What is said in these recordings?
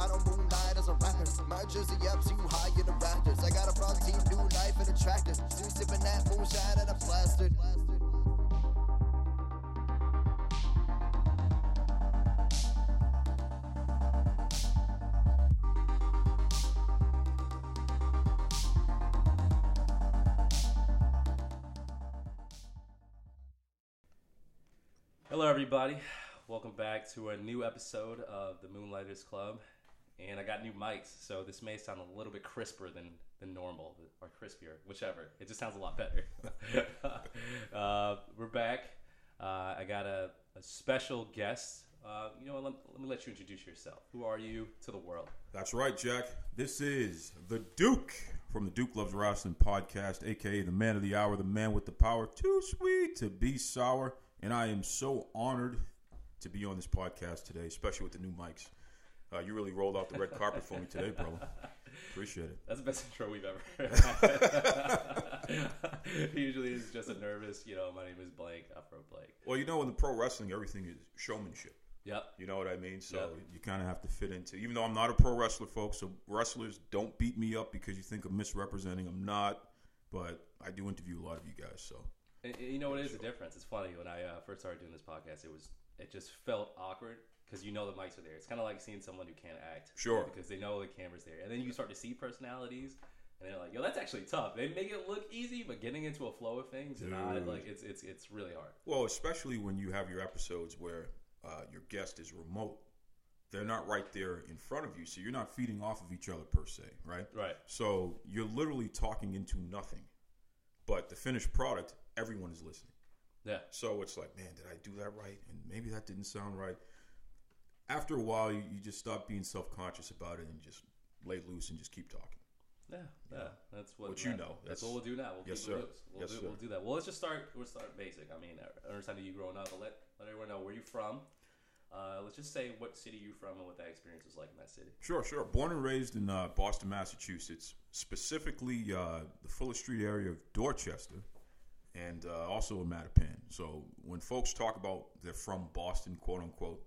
I don't moonlight as a rapper. My jersey up too high in the rafters. I got a front team, new life and. Still sipping that moonshine and I'm plastered. Hello, everybody. Welcome back to a new episode of the Moonlighters Club. And I got new mics, so this may sound a little bit crisper than, than normal, or crispier, whichever. It just sounds a lot better. uh, we're back. Uh, I got a, a special guest. Uh, you know? Let, let me let you introduce yourself. Who are you to the world? That's right, Jack. This is the Duke from the Duke Loves Rasslin podcast, aka the man of the hour, the man with the power, too sweet to be sour. And I am so honored to be on this podcast today, especially with the new mics. Uh, you really rolled out the red carpet for me today, brother. Appreciate it. That's the best intro we've ever had. Usually it's just a nervous, you know, my name is blank, Afro blank. Well, you know, in the pro wrestling, everything is showmanship. Yep. You know what I mean? So Yep. you kind of have to fit into. Even though I'm not a pro wrestler, folks, so wrestlers don't beat me up because you think I'm misrepresenting. I'm not, but I do interview a lot of you guys. So And, and you know what is the difference? It's funny when I uh, first started doing this podcast, it was it just felt awkward because you know the mics are there. It's kind of like seeing someone who can't act, Sure. because they know the camera's there, and then you start to see personalities, and they're like, "Yo, that's actually tough." They make it look easy, but getting into a flow of things, and I like it's it's it's really hard. Well, especially when you have your episodes where uh, your guest is remote. They're not right there in front of you, so you're not feeding off of each other per se, right? Right. So you're literally talking into nothing. But the finished product, everyone is listening. Yeah. So it's like, man, did I do that right? And maybe that didn't sound right. After a while, you, you just stop being self conscious about it and just lay loose and just keep talking. Yeah, yeah, that's what, What you that- know. That's, That's- what we'll do now. We'll Yes, keep sir. loose. We'll, Yes, do, sir. we'll do that. Well, let's just start. We'll start basic. I mean, I understand that you growing up, but let let everyone know where you're from. Uh, let's just say what city you're from and what that experience was like in that city. Sure, sure. Born and raised in uh, Boston, Massachusetts, specifically uh, the Fuller Street area of Dorchester, and uh, also in Mattapan. So when folks talk about they're from Boston, quote unquote,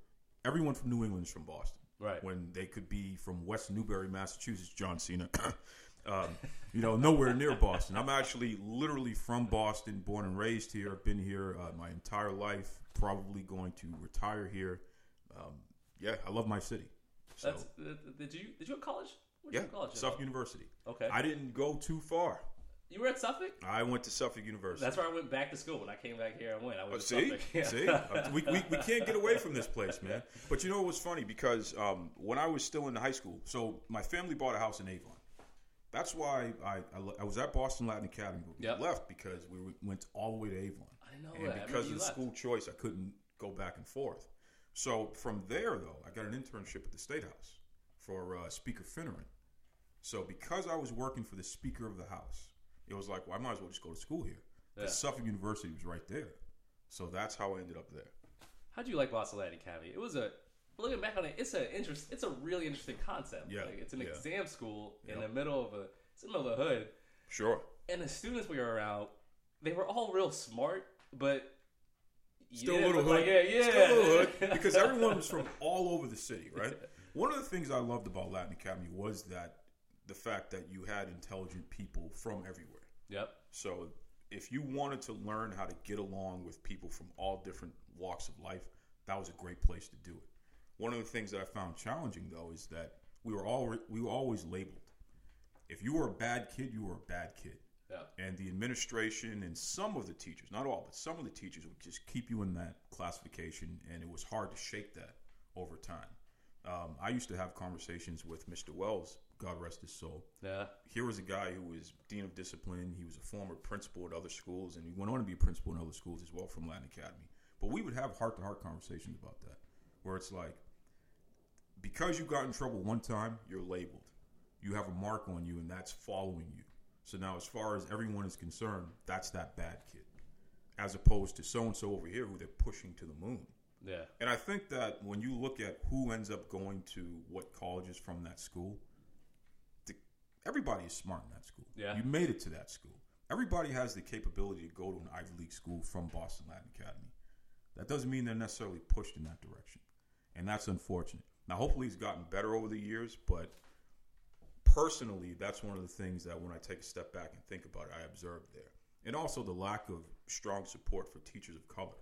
everyone from New England is from Boston. Right. When they could be from West Newbury, Massachusetts, John Cena. um, you know, nowhere near Boston. I'm actually literally from Boston, born and raised here. I've been here uh, my entire life. Probably going to retire here. Um, yeah, I love my city. So, That's uh, did you did you go to college? Where'd you yeah, go to college? Suffolk University. Okay. I didn't go too far. You were at Suffolk. I went to Suffolk University. That's where I went back to school. When I came back here, I went. I went Oh, to see, Suffolk. Yeah. see, we, we, we can't get away from this place, man. But you know what was funny because um, when I was still in high school, so my family bought a house in Avon. That's why I, I, I was at Boston Latin Academy, but we Yep. left because we went all the way to Avon. I know and that. Because of the left. school choice, I couldn't go back and forth. So from there, though, I got an internship at the State House for uh, Speaker Finneran. So because I was working for the Speaker of the House, it was like, well, I might as well just go to school here. Yeah. Suffolk University was right there. So that's how I ended up there. How do you like Boston Latin Academy? It was a looking back on it. It's a interest. It's a really interesting concept. Yeah, Like, it's an yeah. exam school in Yep. the middle of a it's in the middle of the hood. Sure. and the students we were around, they were all real smart, but Still yeah, a little hood. like, yeah, yeah, Still a little hood. Because everyone was from all over the city, right? One of the things I loved about Latin Academy was that the fact that you had intelligent people from everywhere. Yep. So if you wanted to learn how to get along with people from all different walks of life, that was a great place to do it. One of the things that I found challenging though is that we were all we were always labeled. If you were a bad kid, you were a bad kid. Yeah. And the administration and some of the teachers, not all, but some of the teachers would just keep you in that classification, and it was hard to shake that over time. Um, I used to have conversations with Mr. Wells, God rest his soul. Yeah. Here was a guy who was dean of discipline. He was a former principal at other schools, and he went on to be a principal in other schools as well from Latin Academy. But we would have heart to heart conversations about that, where it's like, because you got in trouble one time, you're labeled. You have a mark on you, and that's following you. So now, as far as everyone is concerned, that's that bad kid, as opposed to so and so over here who they're pushing to the moon. Yeah. And I think that when you look at who ends up going to what colleges from that school, everybody is smart in that school. Yeah. You made it to that school. Everybody has the capability to go to an Ivy League school from Boston Latin Academy. That doesn't mean they're necessarily pushed in that direction. And that's unfortunate. Now, hopefully, he's gotten better over the years, but personally, that's one of the things that when I take a step back and think about it, I observed there. And also the lack of strong support for teachers of color,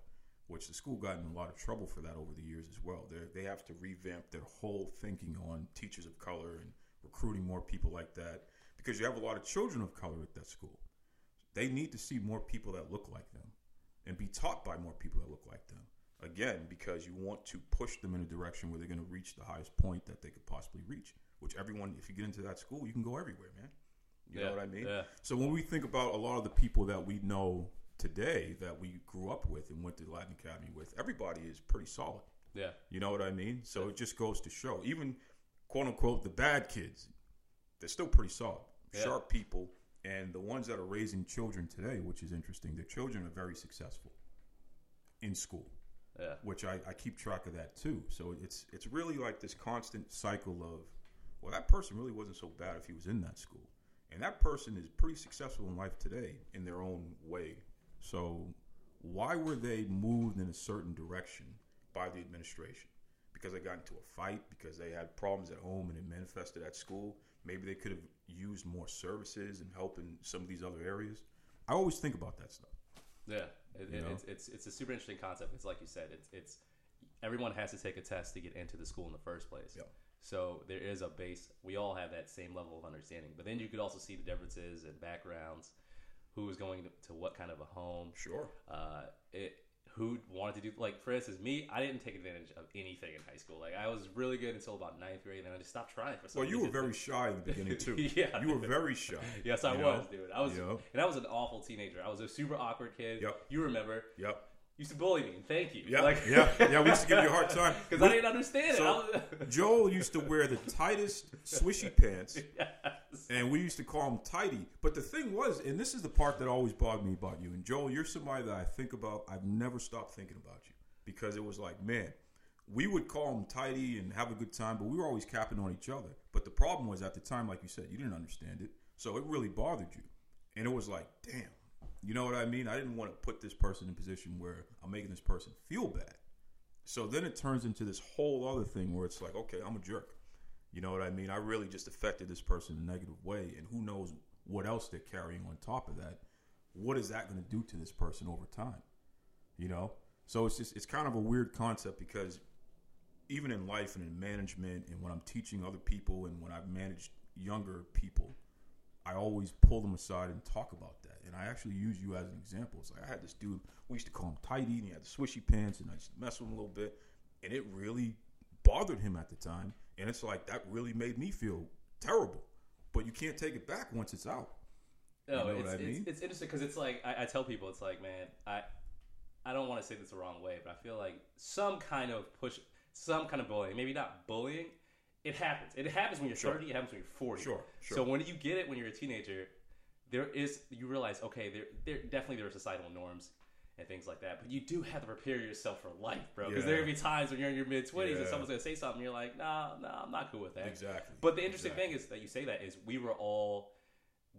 which the school got in a lot of trouble for that over the years as well. They they have to revamp their whole thinking on teachers of color and recruiting more people like that because you have a lot of children of color at that school. They need to see more people that look like them and be taught by more people that look like them. Again, because you want to push them in a direction where they're going to reach the highest point that they could possibly reach. Which everyone, if you get into that school, you can go everywhere, man. You Yeah, know what I mean? yeah. So when we think about a lot of the people that we know today that we grew up with and went to Latin Academy with, everybody is pretty solid. Yeah. You know what I mean? So it just goes to show, even quote unquote the bad kids, they're still pretty solid, Yeah. sharp people, and the ones that are raising children today, which is interesting, their children are very successful in school, Yeah. which I, I keep track of that too. So it's it's really like this constant cycle of, well, that person really wasn't so bad if he was in that school, and that person is pretty successful in life today in their own way. So why were they moved in a certain direction by the administration? Because they got into a fight, because they had problems at home and it manifested at school. Maybe they could have used more services and help in some of these other areas. I always think about that stuff. Yeah, it, it, it's, it's it's a super interesting concept. It's like you said, it's it's everyone has to take a test to get into the school in the first place. Yep. So there is a base. We all have that same level of understanding, but then you could also see the differences and backgrounds. who is going to, to what kind of a home? Sure. Uh, it who wanted to do like for instance me. I didn't take advantage of anything in high school. Like I was really good until about ninth grade, and then I just stopped trying for some Well, you were very shy in the beginning too. Yeah. You were very shy. Yes, I was, know? dude. I was, Yep. and I was an awful teenager. I was a super awkward kid. Yep. You remember? Yep. Used to bully me. Thank you. Yeah. like, yeah. Yeah. We used to give you a hard time. Because I didn't understand So- it. Was, Joel used to wear the tightest swishy pants. And we used to call him Tidy. But the thing was, and this is the part that always bothered me about you. And Joel, you're somebody that I think about. I've never stopped thinking about you because it was like, man, we would call him Tidy and have a good time, but we were always capping on each other. But the problem was at the time, like you said, you didn't understand it, so it really bothered you. And it was like, damn, you know what I mean? I didn't want to put this person in a position where I'm making this person feel bad. So then it turns into this whole other thing where it's like, okay, I'm a jerk. You know what I mean? I really just affected this person in a negative way, and who knows what else they're carrying on top of that. What is that going to do to this person over time? You know? So it's just it's kind of a weird concept because even in life and in management and when I'm teaching other people and when I've managed younger people, I always pull them aside and talk about that. And I actually use you as an example. It's like I had this dude, we used to call him Tidy, and he had the swishy pants, and I used to mess with him a little bit. And it really bothered him at the time. And it's like that really made me feel terrible. But you can't take it back once it's out. No, You know it's, what I it's, mean? it's interesting because it's like I, I tell people it's like, man, I I don't want to say this the wrong way, but I feel like some kind of push, some kind of bullying, maybe not bullying. It happens. It happens when you're Sure. 30. It happens when you're 40. Sure, sure. So when you get it when you're a teenager, there is you realize okay, there there definitely there are societal norms and things like that, but you do have to prepare yourself for life, bro. Because Yeah. there will be times when you're in your mid 20s and someone's gonna say something, you're like, nah, nah, I'm not cool with that. Exactly. But the interesting Exactly. thing is that you say that is we were all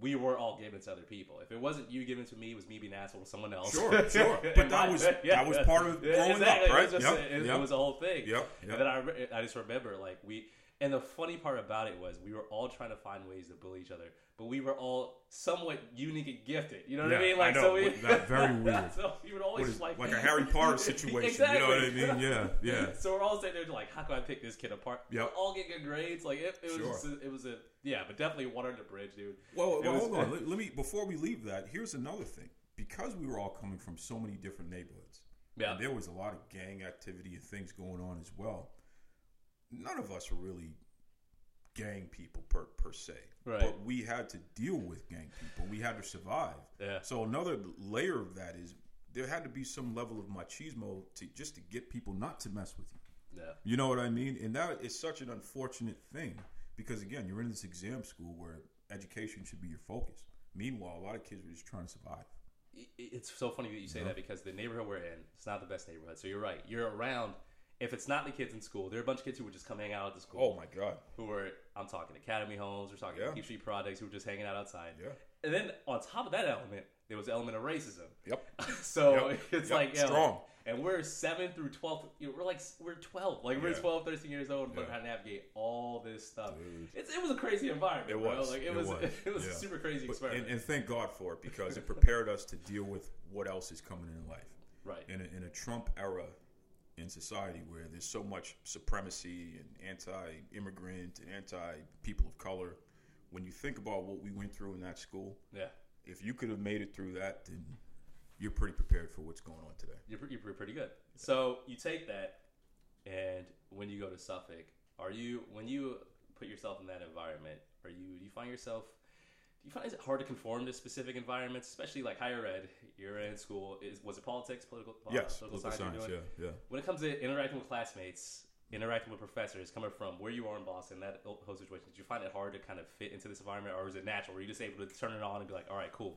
we were all given to other people. If it wasn't you giving to me, it was me being asshole to someone else. Sure, sure. But that was- that was part of growing up, exactly. It right? was, just, Yep, it, yep. it was a whole thing. Yep, yep. And then I, I just remember like we. And the funny part about it was we were all trying to find ways to bully each other, but we were all somewhat unique and gifted. You know what I Yeah, mean? I Like know. so we That- very weird. so we would always is, like like a Harry Potter situation. exactly. You know what I mean? Yeah, yeah. So we're all sitting there like, how can I pick this kid apart? Yeah, We're all getting good grades. Like it, it was, Sure. a, it was a yeah, but definitely water the bridge, dude. Well, well was- hold on. Let, let me before we leave that. Here's another thing. Because we were all coming from so many different neighborhoods, Yeah. and there was a lot of gang activity and things going on as well. None of us were really gang people per per se, Right. but we had to deal with gang people. We had to survive. Yeah. So another layer of that is there had to be some level of machismo to just to get people not to mess with you. Yeah. You know what I mean? And that is such an unfortunate thing because again, you're in this exam school where education should be your focus. Meanwhile, a lot of kids were just trying to survive. It's so funny that you say Yeah. that because the neighborhood we're in, it's not the best neighborhood. So you're right. You're around. If it's not the kids in school, there are a bunch of kids who would just come hang out at the school. Oh my god. Who were I'm talking academy homes, we're talking Yeah. Keep Street projects, who were just hanging out outside. Yeah. And then on top of that element, there was an element of racism. Yep. so Yep. it's Yep. like yo, Strong. and we're seven through twelve. You know, we're like we're twelve, like we're Yeah. 12, 13 years old, but Yeah. how to navigate all this stuff. It's, it was a crazy environment. It bro. was. Like it, It was. was. It was a super crazy But- experiment. and, and thank God for it because it prepared us to deal with what else is coming in life. right. In a, in a Trump era in society where there's so much supremacy and anti-immigrant and anti-people of color, when you think about what we went through in that school, yeah. if you could have made it through that, then you're pretty prepared for what's going on today. You're, pre- you're pretty good. So you take that, and when you go to Suffolk, are you when you put yourself in that environment, are you do you find yourself do you find is it hard to conform to specific environments, especially like higher ed? You're in school. Is was it politics, political, yes, political political science? science. you're doing? Yeah, yeah. When it comes to interacting with classmates, interacting with professors, coming from where you are in Boston, that whole situation, did you find it hard to kind of fit into this environment, or was it natural? Were you just able to turn it on and be like, all right, cool,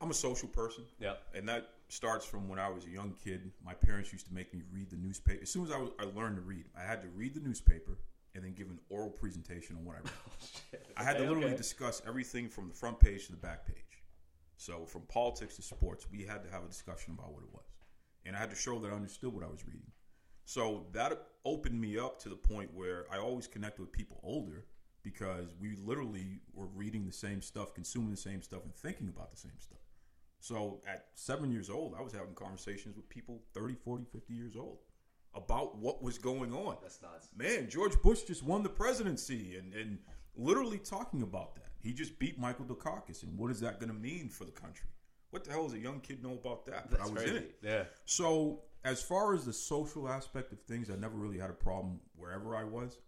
I'm a social person. yep, and that starts from when I was a young kid. My parents used to make me read the newspaper. As soon as I, was, I learned to read, I had to read the newspaper and then give an oral presentation on what I read. Oh, I had to literally okay. discuss everything from the front page to the back page. So from politics to sports, we had to have a discussion about what it was, and I had to show that I understood what I was reading. So that opened me up to the point where I always connected with people older because we literally were reading the same stuff, consuming the same stuff, and thinking about the same stuff. So at seven years old, I was having conversations with people 30, 40, 50 years old about what was going on. That's nuts. Man, George Bush just won the presidency and, and literally talking about that. He just beat Michael Dukakis, and what is that going to mean for the country? What the hell does a young kid know about that? But That's I was crazy. in it. Yeah. So, as far as the social aspect of things, I never really had a problem wherever I was.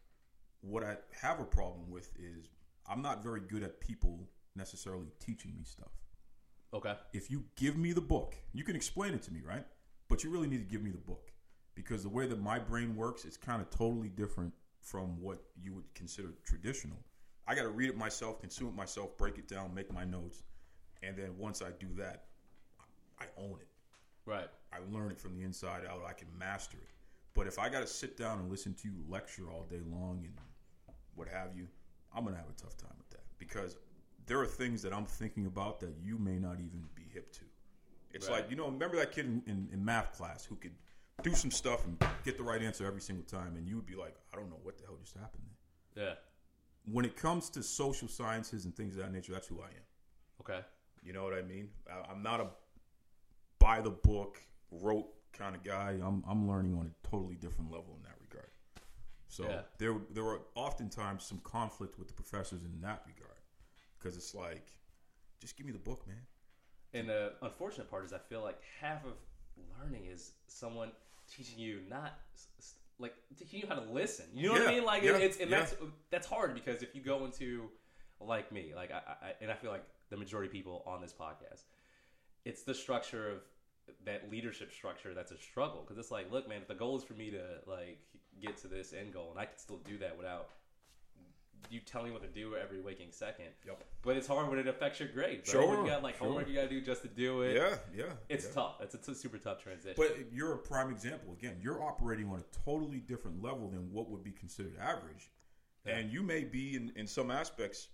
What I have a problem with is I'm not very good at people necessarily teaching me stuff. Okay. If you give me the book, you can explain it to me, right? But you really need to give me the book because the way that my brain works is kind of totally different from what you would consider traditional. I got to read it myself, consume it myself, break it down, make my notes, and then once I do that, I own it. Right. I learn it from the inside out. I can master it. But if I got to sit down and listen to you lecture all day long and what have you, I'm gonna have a tough time with that because there are things that I'm thinking about that you may not even be hip to. It's Right. like you know, remember that kid in, in, in math class who could do some stuff and get the right answer every single time, and you would be like, I don't know what the hell just happened there. Yeah. When it comes to social sciences and things of that nature, that's who I am. Okay. You know what I mean? I- I'm not a by the book, rote kind of guy. I'm I'm learning on a totally different level in that regard. So Yeah. there there were oftentimes some conflict with the professors in that regard because it's like, just give me the book, man. And the unfortunate part is, I feel like half of learning is someone teaching you not like teaching you how to listen. You know what I mean? Like yeah, it's and yeah. that's that's hard because if you go into like me, like I, I and I feel like the majority of people on this podcast, it's the structure of that leadership structure that's a struggle because it's like, look, man, if the goal is for me to like get to this end goal, and I can still do that without you telling me what to do every waking second. Yep. But it's hard when it affects your grade. Bro. Sure, you got like sure. homework you gotta do just to do it. Yeah, yeah. It's yeah. tough. It's a t- super tough transition. But you're a prime example. Again, you're operating on a totally different level than what would be considered average. Yeah. And you may be, in, in some aspects,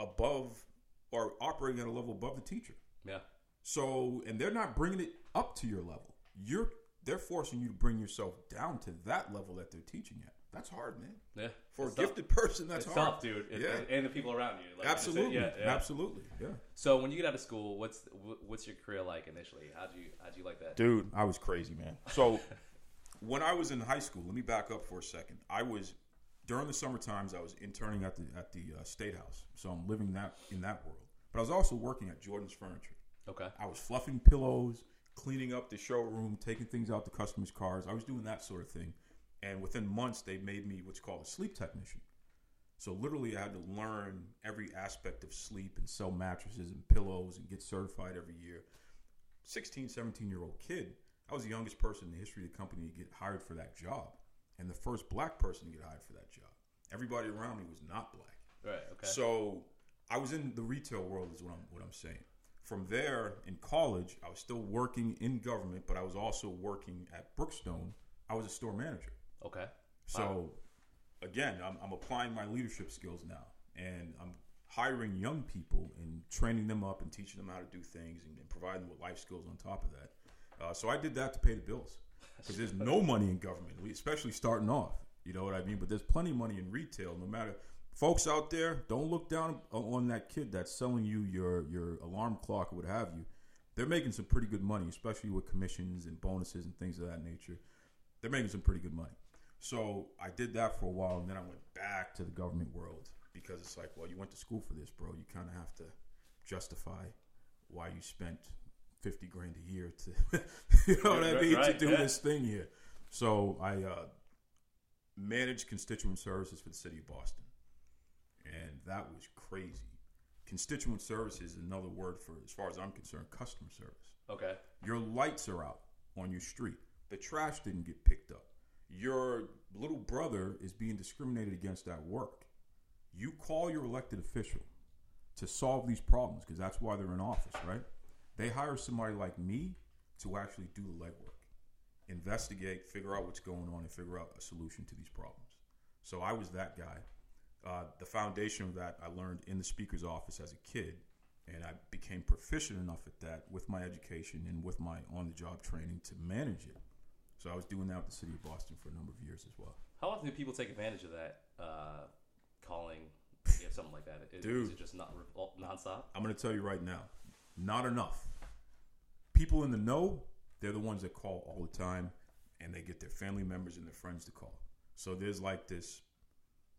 above or operating at a level above the teacher. yeah, So, and they're not bringing it up to your level. You're they're forcing you to bring yourself down to that level that they're teaching at. That's hard, man. yeah. For a tough. gifted person, that's it's hard. tough, dude. It- Yeah. and, the people around you. Like, absolutely, yeah, yeah. absolutely, yeah. So when you get out of school, what's what's your career like initially? How'd you how'd you like that? Dude, I was crazy, man. So when I was in high school, let me back up for a second. I was during the summer times. I was interning at the at the uh, state house, so I'm living that in that world. But I was also working at Jordan's Furniture. Okay. I was fluffing pillows, cleaning up the showroom, taking things out the customers' cars. I was doing that sort of thing. And within months, they made me what's called a sleep technician. So literally, I had to learn every aspect of sleep and sell mattresses and pillows and get certified every year. 16, 17 year old kid. I was the youngest person in the history of the company to get hired for that job, and the first black person to get hired for that job. Everybody around me was not black. Right. Okay. So I was in the retail world, is what I'm what I'm saying. From there, in college, I was still working in government, but I was also working at Brookstone. I was a store manager. Okay. So again, I'm, I'm applying my leadership skills now, and I'm hiring young people and training them up and teaching them how to do things and, and providing them with life skills on top of that. Uh, so I did that to pay the bills because there's no money in government, especially starting off. You know what I mean? But there's plenty of money in retail. No matter folks out there, don't look down on that kid that's selling you your your alarm clock or what have you. They're making some pretty good money, especially with commissions and bonuses and things of that nature. They're making some pretty good money. So I did that for a while, and then I went back to the government world because it's like, well, you went to school for this, bro. You kind of have to justify why you spent fifty grand a year to, you know what I mean, right, to do yeah. this thing here. So I uh, managed constituent services for the city of Boston, and that was crazy. Constituent services is another word for, as far as I'm concerned, customer service. Okay. Your lights are out on your street. The trash didn't get picked up. Your little brother is being discriminated against at work. You call your elected official to solve these problems because that's why they're in office, right? They hire somebody like me to actually do the legwork, investigate, figure out what's going on, and figure out a solution to these problems. So I was that guy. Uh, the foundation of that I learned in the speaker's office as a kid, and I became proficient enough at that with my education and with my on-the-job training to manage it. So I was doing that with the city of Boston for a number of years as well. How often do people take advantage of that? Uh, calling, yeah, something like that. Is, Dude. is it just not re- nonstop? I'm going to tell you right now, not enough. People in the know, they're the ones that call all the time, and they get their family members and their friends to call. So there's like this.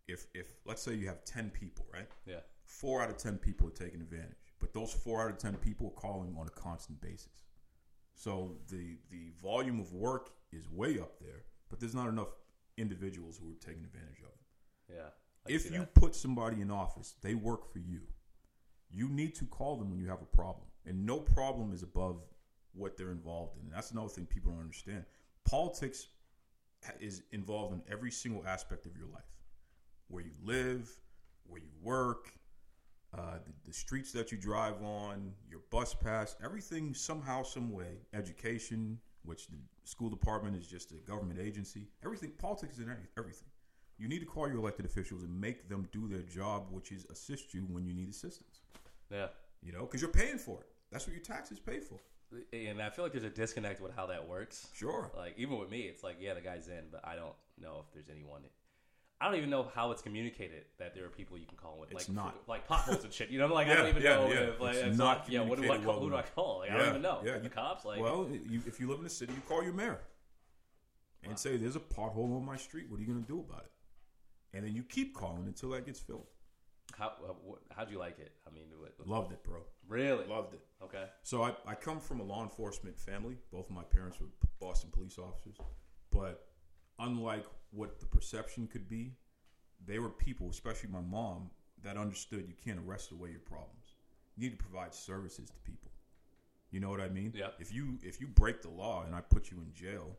If if let's say you have ten people, right? Yeah. Four out of ten people are taking advantage, but those four out of ten people are calling on a constant basis. So the the volume of work is way up there, but there's not enough individuals who are taking advantage of it Yeah. I if you that. put somebody in office, they work for you. You need to call them when you have a problem, and no problem is above what they're involved in. That's another thing people don't understand. Politics is involved in every single aspect of your life, where you live, where you work, uh, the, the streets that you drive on, your bus pass, everything somehow, some way, education, which the school department is just a government agency. Everything, politics is in everything. You need to call your elected officials and make them do their job, which is assist you when you need assistance. yeah. You know, because you're paying for it. That's what your taxes pay for. And I feel like there's a disconnect with how that works. Sure. Like even with me, it's like yeah, the guy's in, but I don't know if there's anyone. I don't even know how it's communicated that there are people you can call with, It's like not. like potholes and shit. You know, what I'm like I don't even yeah, know yeah. if like It's it's, not like, yeah. What do I call? well Who do I call? Like I don't even know. yeah, the cops, like well, you, if you live in the city, you call your mayor and Wow. say, "There's a pothole on my street. What are you going to do about it?" And then you keep calling until that gets filled. how uh, how'd you like it? I mean, what, Loved it, bro. really? Loved it. Okay. So I, I come from a law enforcement family. Both of my parents were Boston police officers. But unlike what the perception could be, they were people, especially my mom, that understood you can't arrest away your problems. You need to provide services to people. You know what I mean? Yeah. If you if you break the law and I put you in jail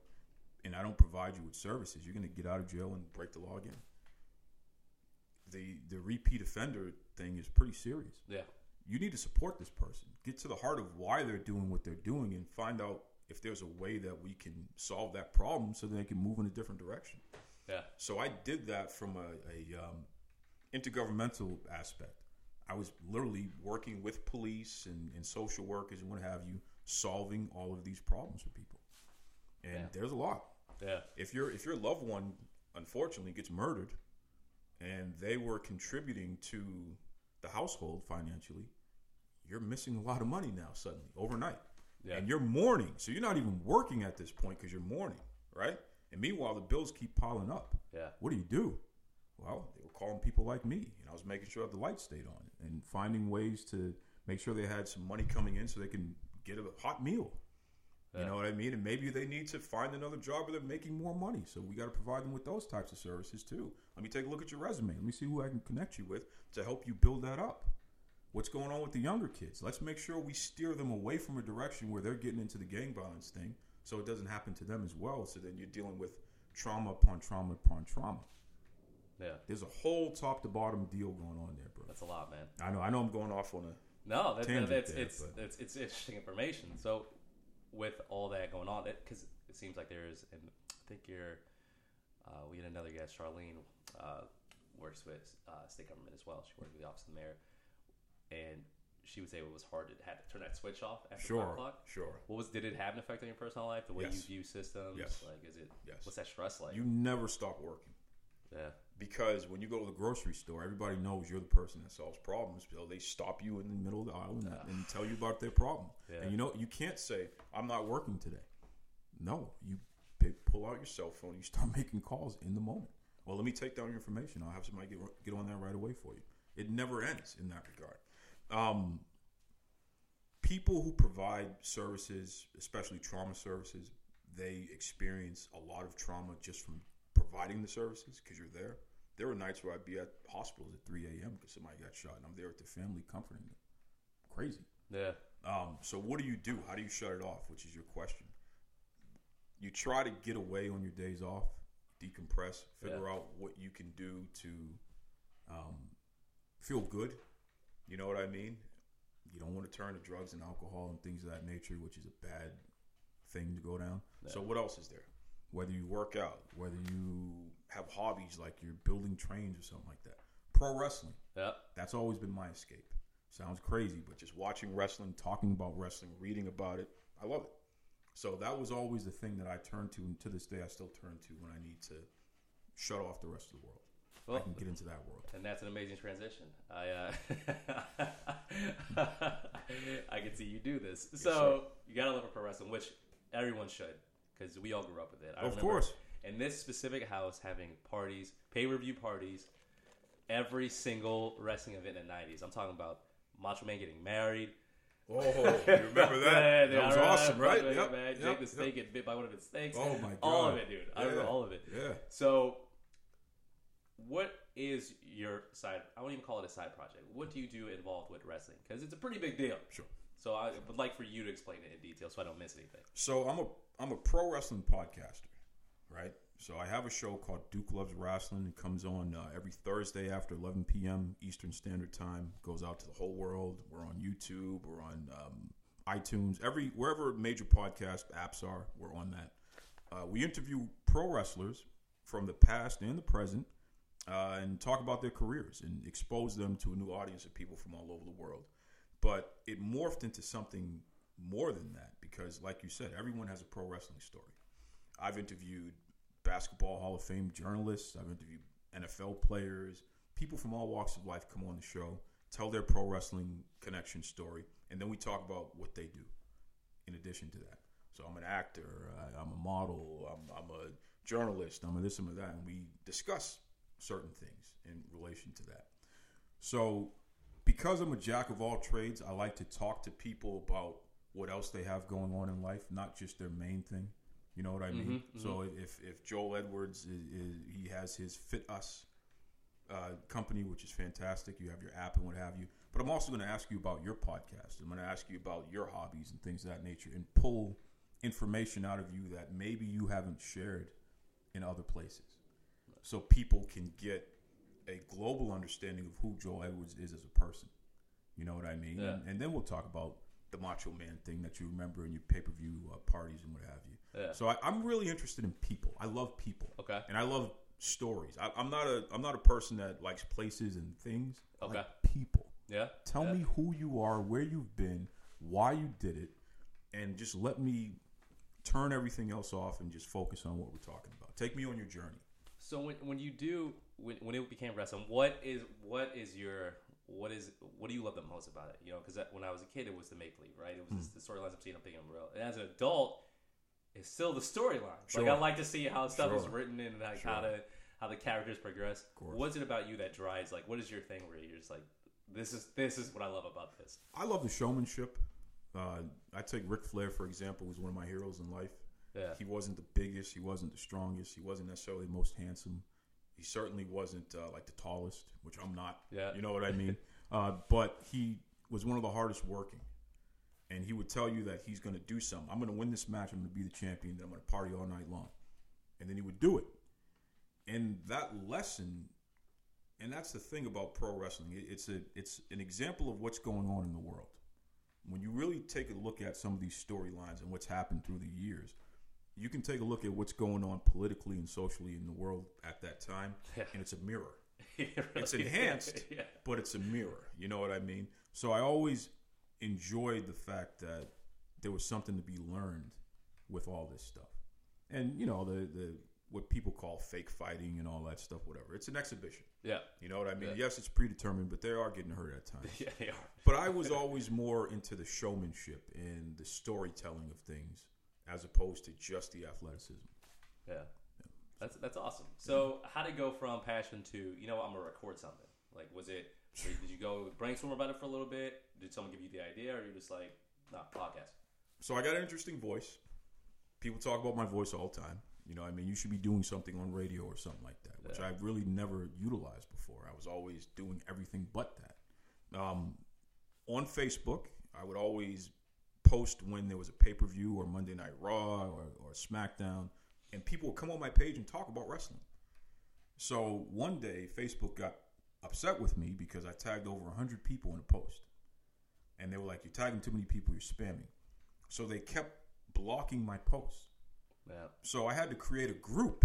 and I don't provide you with services, you're gonna get out of jail and break the law again. The the repeat offender thing is pretty serious Yeah. you need to support this person. Get to the heart of why they're doing what they're doing and find out if there's a way that we can solve that problem so they can move in a different direction. Yeah. So I did that from a, a um, intergovernmental aspect. I was literally working with police and, and social workers and what have you, solving all of these problems for people. And Yeah. there's a lot. Yeah. If your if your loved one unfortunately gets murdered, and they were contributing to the household financially, you're missing a lot of money now suddenly overnight, Yeah. and you're mourning. So you're not even working at this point because you're mourning, right? And meanwhile, the bills keep piling up. Yeah. What do you do? Well, they were calling people like me, and I was making sure that the lights stayed on and finding ways to make sure they had some money coming in so they can get a hot meal. You know what I mean? And maybe they need to find another job where they're making more money. So we got to provide them with those types of services too. Let me take a look at your resume. Let me see who I can connect you with to help you build that up. What's going on with the younger kids? Let's make sure we steer them away from a direction where they're getting into the gang violence thing so it doesn't happen to them as well. So then you're dealing with trauma upon trauma upon trauma. Yeah. There's a whole top to bottom deal going on there, bro. That's a lot, man. I know. I know I'm going off on a No, that, that, tangent that's there, it's, but- it's it's interesting information. So, with all that going on, because it, seems like there is, and I think you're, uh, we had another guest, Charlene, uh, works with uh, state government as well. She works with the office of the mayor. And she would say it was hard to have to turn that switch off after five o'clock. sure. What was did it have an effect on your personal life? The way Yes. you view systems? Yes. Like, is it? Yes. What's that stress like? You never stop working. yeah. because when you go to the grocery store, everybody knows you're the person that solves problems. So they stop you in the middle of the aisle and, ah. and tell you about their problem. Yeah. And you know, you can't say, "I'm not working today." No, you pick, pull out your cell phone, you start making calls in the moment. Well, let me take down your information. I'll have somebody get get on that right away for you. It never ends in that regard. Um, people who provide services, especially trauma services, they experience a lot of trauma just from providing the services because you're there. There were nights where I'd be at hospitals at 3 a.m. because somebody got shot, and I'm there with the family comforting them. Crazy. Yeah. Um, so what do you do? How do you shut it off? Which is your question. You try to get away on your days off, decompress, figure Yeah. out what you can do to um, feel good. You know what I mean? You don't want to turn to drugs and alcohol and things of that nature, which is a bad thing to go down. So what else is there? Whether you work out, whether you have hobbies like you're building trains or something like that. Pro wrestling. Yeah. That's always been my escape. Sounds crazy, but just watching wrestling, talking about wrestling, reading about it, I love it. So that was always the thing that I turned to, and to this day, I still turn to when I need to shut off the rest of the world. I can get into that world. and that's an amazing transition. I uh, I can see you do this. So you gotta love pro wrestling, which everyone should, because we all grew up with it. I Of course. In this specific house, having parties, pay per view parties, every single wrestling event in the '90s. I'm talking about Macho Man getting married. Oh, you remember that? Yeah, that was awesome, right? Macho Yep, getting yep, Jake the yep. Snake getting bit by one of his snakes. Oh my god! All of it, dude. I remember all of it. Yeah. So, what is your side? I won't even call it a side project. What do you do involved with wrestling? Because it's a pretty big deal. Sure. So I would like for you to explain it in detail, so I don't miss anything. So I'm a I'm a pro wrestling podcaster, right? So I have a show called Duke Loves Rasslin. It comes on uh, every Thursday after 11 p.m. Eastern Standard Time. Goes out to the whole world. We're on YouTube. We're on um, iTunes. Every wherever major podcast apps are, we're on that. Uh, we interview pro wrestlers from the past and the present, uh, and talk about their careers and expose them to a new audience of people from all over the world. But it morphed into something more than that because, like you said, everyone has a pro wrestling story. I've interviewed basketball Hall of Fame journalists. I've interviewed NFL players. People from all walks of life come on the show, tell their pro wrestling connection story, and then we talk about what they do. In addition to that, so I'm an actor, I, I'm a model, I'm, I'm a journalist, I'm a this, I'm a that, and we discuss certain things in relation to that. So, because I'm a jack of all trades, I like to talk to people about what else they have going on in life, not just their main thing. You know what I mean? So if if Joel Edwards is, is he has his Fit Us uh, company, which is fantastic. You have your app and what have you. But I'm also going to ask you about your podcast. I'm going to ask you about your hobbies and things of that nature, and pull information out of you that maybe you haven't shared in other places, so people can get a global understanding of who Joel Edwards is as a person. You know what I mean? Yeah. And, and then we'll talk about the Macho Man thing that you remember in your pay per view uh, parties and what have you. Yeah. So I, I'm really interested in people. I love people. Okay. And I love stories. I, I'm not a I'm not a person that likes places and things. I Okay. like people. Yeah. Tell Yeah. me who you are, where you've been, why you did it, and just let me turn everything else off and just focus on what we're talking about. Take me on your journey. So when, when you do when, when it became wrestling, what is what is your what is what do you love the most about it? You know, because when I was a kid, it was the make believe, right? It was just the storylines I'm seeing, I'm thinking real. And as an adult, it's still the storyline. Like I like to see how stuff is written and like Sure. how to how the characters progress. What's it about you that drives? Like, what is your thing where you're just like, this is this is what I love about this. I love the showmanship. Uh, I take Ric Flair for example, who's one of my heroes in life. Yeah. He wasn't the biggest, he wasn't the strongest, he wasn't necessarily the most handsome. He certainly wasn't uh, like the tallest, which I'm not. Yeah. You know what I mean? uh, but he was one of the hardest working. And he would tell you that he's going to do something. I'm going to win this match. I'm going to be the champion. Then I'm going to party all night long. And then he would do it. And that lesson, and that's the thing about pro wrestling. It's a it's an example of what's going on in the world. When you really take a look at some of these storylines and what's happened through the years, you can take a look at what's going on politically and socially in the world at that time, Yeah. and it's a mirror. It It's really is. enhanced, yeah. but it's a mirror. You know what I mean? So I always enjoyed the fact that there was something to be learned with all this stuff. And you know, the the what people call fake fighting and all that stuff, whatever. It's an exhibition. Yeah. You know what I mean? Yeah. Yes, it's predetermined, but they are getting hurt at times. Yeah, they are. But I was always more into the showmanship and the storytelling of things as opposed to just the athleticism. Yeah. That's that's awesome. So how did it go from passion to you know what, I'm gonna record something? Like was it did you go brainstorm about it for a little bit? Did someone give you the idea, or you just like nah podcast? So I got an interesting voice. People talk about my voice all the time. You know, I mean, you should be doing something on radio or something like that, which Yeah. I've really never utilized before. I was always doing everything but that. Um, on Facebook, I would always post when there was a pay per view or Monday Night Raw or, or SmackDown, and people would come on my page and talk about wrestling. So one day, Facebook got upset with me because I tagged over 100 people in a post. And they were like, You're tagging too many people, you're spamming. So they kept blocking my posts. Yeah. So I had to create a group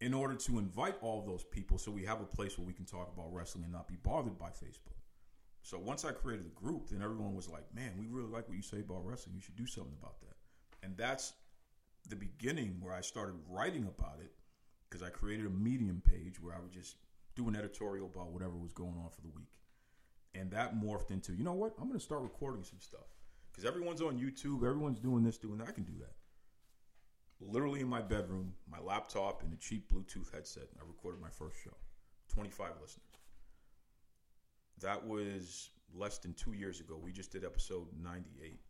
in order to invite all those people so we have a place where we can talk about wrestling and not be bothered by Facebook. So once I created the group, then everyone was like, man, we really like what you say about wrestling. You should do something about that. And that's the beginning where I started writing about it because I created a Medium page where I would just do an editorial about whatever was going on for the week. And that morphed into, you know what? I'm going to start recording some stuff because everyone's on YouTube, everyone's doing this, doing that. I can do that literally in my bedroom, my laptop, and a cheap Bluetooth headset. I recorded my first show. 25 listeners. That was less than two years ago. We just did episode 98.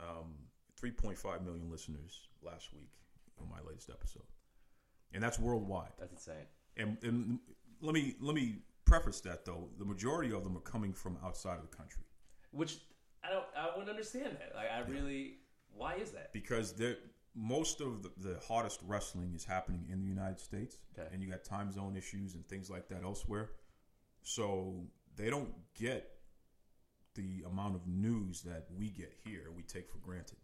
Um, 3.5 million listeners last week on my latest episode. And that's worldwide. That's insane. And, and let me let me preface that though. The majority of them are coming from outside of the country. Which I don't I wouldn't understand that. Like I really why is that? because they're, most of the, the hottest wrestling is happening in the United States, Okay. and you got time zone issues and things like that elsewhere. So they don't get the amount of news that we get here. We take for granted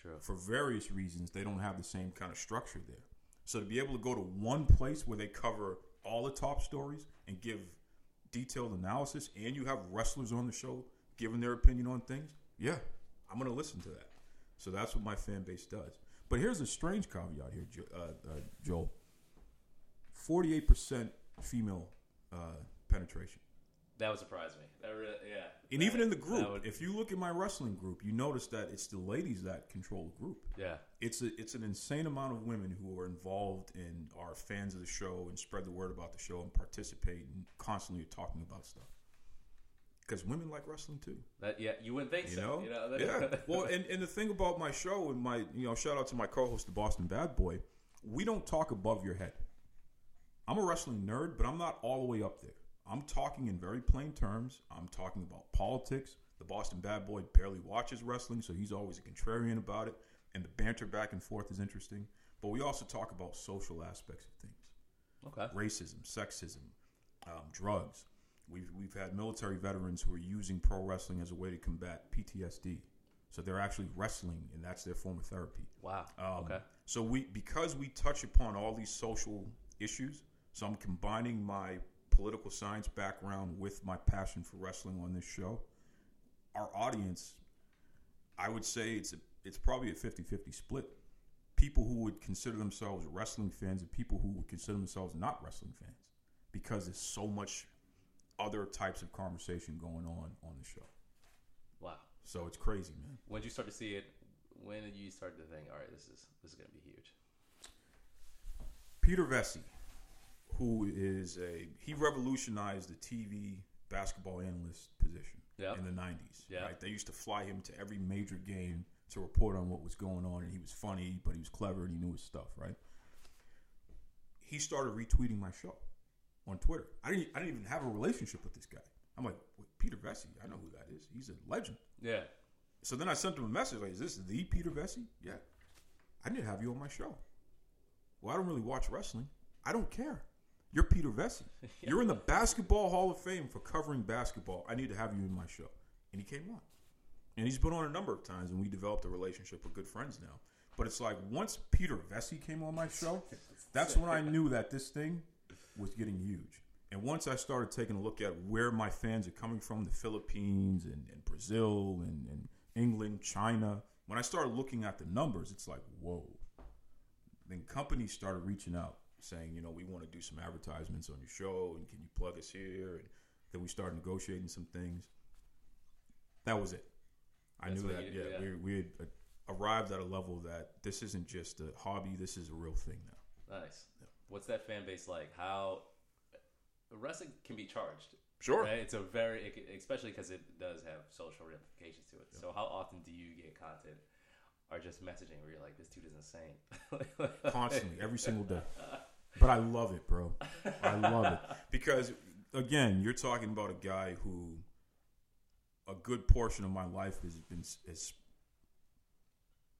True. for various reasons. They don't have the same kind of structure there. So to be able to go to one place where they cover all the top stories and give detailed analysis, and you have wrestlers on the show giving their opinion on things, yeah, I'm going to listen to that. So that's what my fan base does. But here's a strange caveat here, Jo- uh, uh, Joel. Forty-eight percent female uh, penetration. That would surprise me. That really, yeah. And That- even in the group, would- if you look at my wrestling group, you notice that it's the ladies that control the group. yeah. It's a, it's an insane amount of women who are involved and are fans of the show and spread the word about the show and participate and constantly are talking about stuff. Because women like wrestling too, That yeah, you wouldn't think you so. know. You know that- yeah. Well, and, and the thing about my show and my you know shout out to my co-host, the Boston Bad Boy, we don't talk above your head. I'm a wrestling nerd, but I'm not all the way up there. I'm talking in very plain terms. I'm talking about politics. The Boston Bad Boy barely watches wrestling, so he's always a contrarian about it. And the banter back and forth is interesting. But we also talk about social aspects of things okay. racism, sexism, um, drugs. We've, we've had military veterans who are using pro wrestling as a way to combat PTSD. So they're actually wrestling, and that's their form of therapy. Wow. Um, okay. So we because we touch upon all these social issues, so I'm combining my political science background with my passion for wrestling on this show. Our audience, I would say it's a, it's probably a 50-50 split. People who would consider themselves wrestling fans and people who would consider themselves not wrestling fans because there's so much other types of conversation going on on the show. Wow. So it's crazy, man. When did you start to see it? When did you start to think, all right, this is this is gonna be huge? Peter Vecsey, who is a he revolutionized the TV basketball analyst position Yeah. in the '90s. Yeah. Right? They used to fly him to every major game to report on what was going on, and he was funny, but he was clever and he knew his stuff. Right? He started retweeting my show on Twitter. I didn't I didn't even have a relationship with this guy. I'm like Peter Vecsey. I know who that is. He's a legend. Yeah. So then I sent him a message like, "Is this the Peter Vecsey?" Yeah. I need to have you on my show. Well, I don't really watch wrestling. I don't care. You're Peter Vecsey. You're in the Basketball Hall of Fame for covering basketball. I need to have you in my show. And he came on. And he's been on a number of times, and we developed a relationship. We're good friends now. But it's like once Peter Vecsey came on my show, that's when I knew that this thing was getting huge. And once I started taking a look at where my fans are coming from, the Philippines and, and Brazil and, and England, China, when I started looking at the numbers, it's like, whoa. Then companies started reaching out saying, you know, we want to do some advertisements on your show and can you plug us here? And then we started negotiating some things. That was it. I That's knew that, you- yeah, yeah. we, we had uh, arrived at a level that this isn't just a hobby, this is a real thing now. Nice. What's that fan base like? How wrestling can be charged? Sure. Right? It's a very, it- especially because it does have social ramifications to it. So how often do you get content or just messaging where you're like, this dude is insane? constantly every single day but i love it bro i love it because again you're talking about a guy who a good portion of my life has been has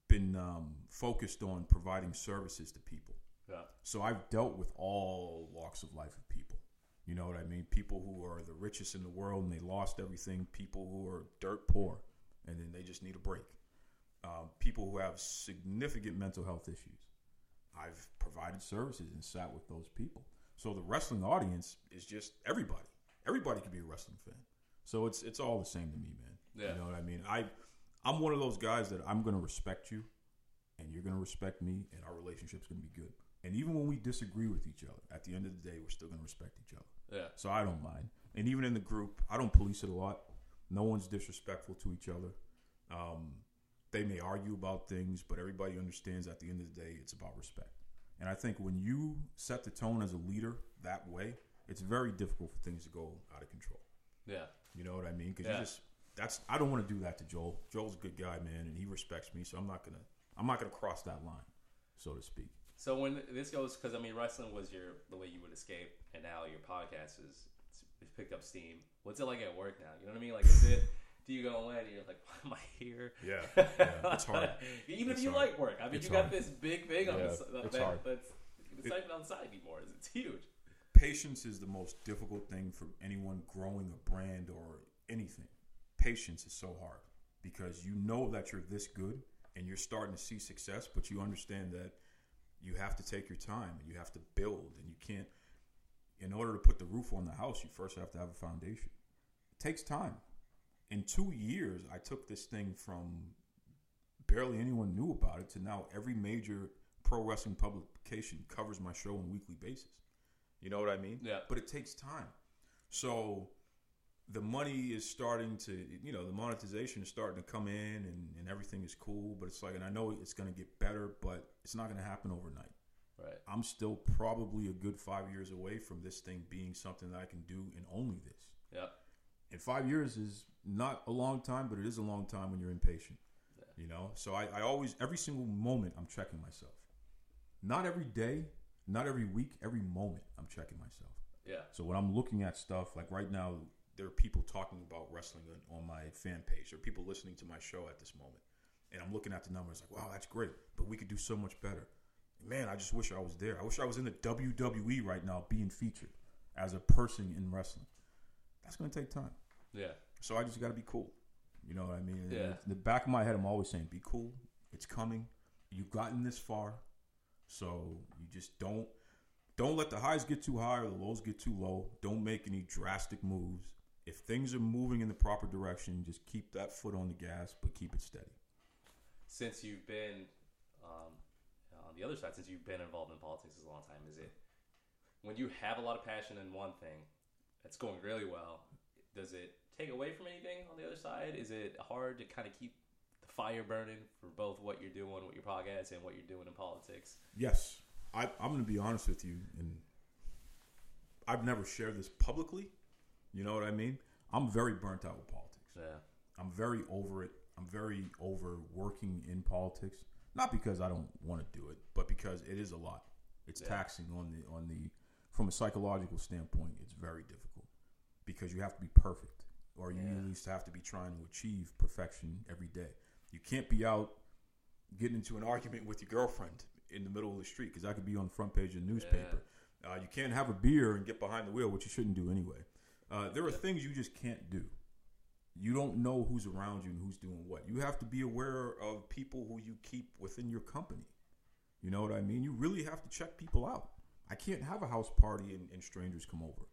been um, focused on providing services to people Yeah. so I've dealt with all walks of life of people. You know what I mean? People who are the richest in the world and they lost everything. People who are dirt poor and then they just need a break. Um, people who have significant mental health issues. I've provided services and sat with those people. So the wrestling audience is just everybody. Everybody can be a wrestling fan. So it's it's all the same to me, man. Yeah. You know what I mean? I I'm one of those guys that I'm going to respect you and you're going to respect me, and our relationship's going to be good. And even when we disagree with each other, at the end of the day, we're still going to respect each other. Yeah. So I don't mind. And even in the group, I don't police it a lot. No one's disrespectful to each other. Um, they may argue about things, but everybody understands at the end of the day, it's about respect. And I think when you set the tone as a leader that way, it's very difficult for things to go out of control. Yeah. You know what I mean? Because Yeah. you just that's I don't want to do that to Joel. Joel's a good guy, man, and he respects me, so I'm not gonna I'm not gonna cross that line, so to speak. So when this goes, because I mean, wrestling was your the way you would escape, and now your podcast is it's picked up steam. What's it like at work now? You know what I mean? Like, is it? Do you go in and you're like, why am I here? Yeah, yeah, it's hard. Even It's if you hard. like work, I mean, It's you got hard. this big thing on the, s- that, it's that, hard. that's it's not even on the side anymore. Is it's huge. Patience is the most difficult thing for anyone growing a brand or anything. Patience is so hard because you know that you're this good and you're starting to see success, but you understand that you have to take your time and you have to build and you can't in order to put the roof on the house, you first have to have a foundation. It takes time. In two years, I took this thing from barely anyone knew about it to now every major pro wrestling publication covers my show on a weekly basis. You know what I mean? Yeah. But it takes time. So the money is starting to, you know, the monetization is starting to come in and, and everything is cool. But it's like, and I know it's going to get better, but it's not going to happen overnight. Right. I'm still probably a good five years away from this thing being something that I can do and only this. Yeah. And five years is not a long time, but it is a long time when you're impatient. You know, so I, I always, every single moment, I'm checking myself. Not every day, not every week, every moment, I'm checking myself. Yeah. So when I'm looking at stuff, like right now, there are people talking about wrestling on, on my fan page. There are people listening to my show at this moment. And I'm looking at the numbers like, wow, that's great, but we could do so much better. Man, I just wish I was there. I wish I was in the WWE right now being featured as a person in wrestling. That's going to take time. Yeah. So I just got to be cool. You know what I mean? Yeah. In the back of my head, I'm always saying, be cool. It's coming. You've gotten this far. So you just don't don't let the highs get too high or the lows get too low. Don't make any drastic moves. If things are moving in the proper direction, just keep that foot on the gas, but keep it steady. Since you've been um, on the other side, since you've been involved in politics a long time, is it when you have a lot of passion in one thing that's going really well? Does it take away from anything on the other side? Is it hard to kind of keep the fire burning for both what you're doing with your podcast and what you're doing in politics? Yes, I, I'm going to be honest with you, and I've never shared this publicly. You know what I mean? I'm very burnt out with politics. Yeah. I'm very over it. I'm very over working in politics. Not because I don't want to do it, but because it is a lot. It's Yeah. taxing on the on the from a psychological standpoint. It's very difficult because you have to be perfect, or you Yeah. at least have to be trying to achieve perfection every day. You can't be out getting into an argument with your girlfriend in the middle of the street because that could be on the front page of the newspaper. Uh, you can't have a beer and get behind the wheel, which you shouldn't do anyway. Uh, there are things you just can't do. You don't know who's around you and who's doing what. You have to be aware of people who you keep within your company. You know what I mean? You really have to check people out. I can't have a house party and, and strangers come over.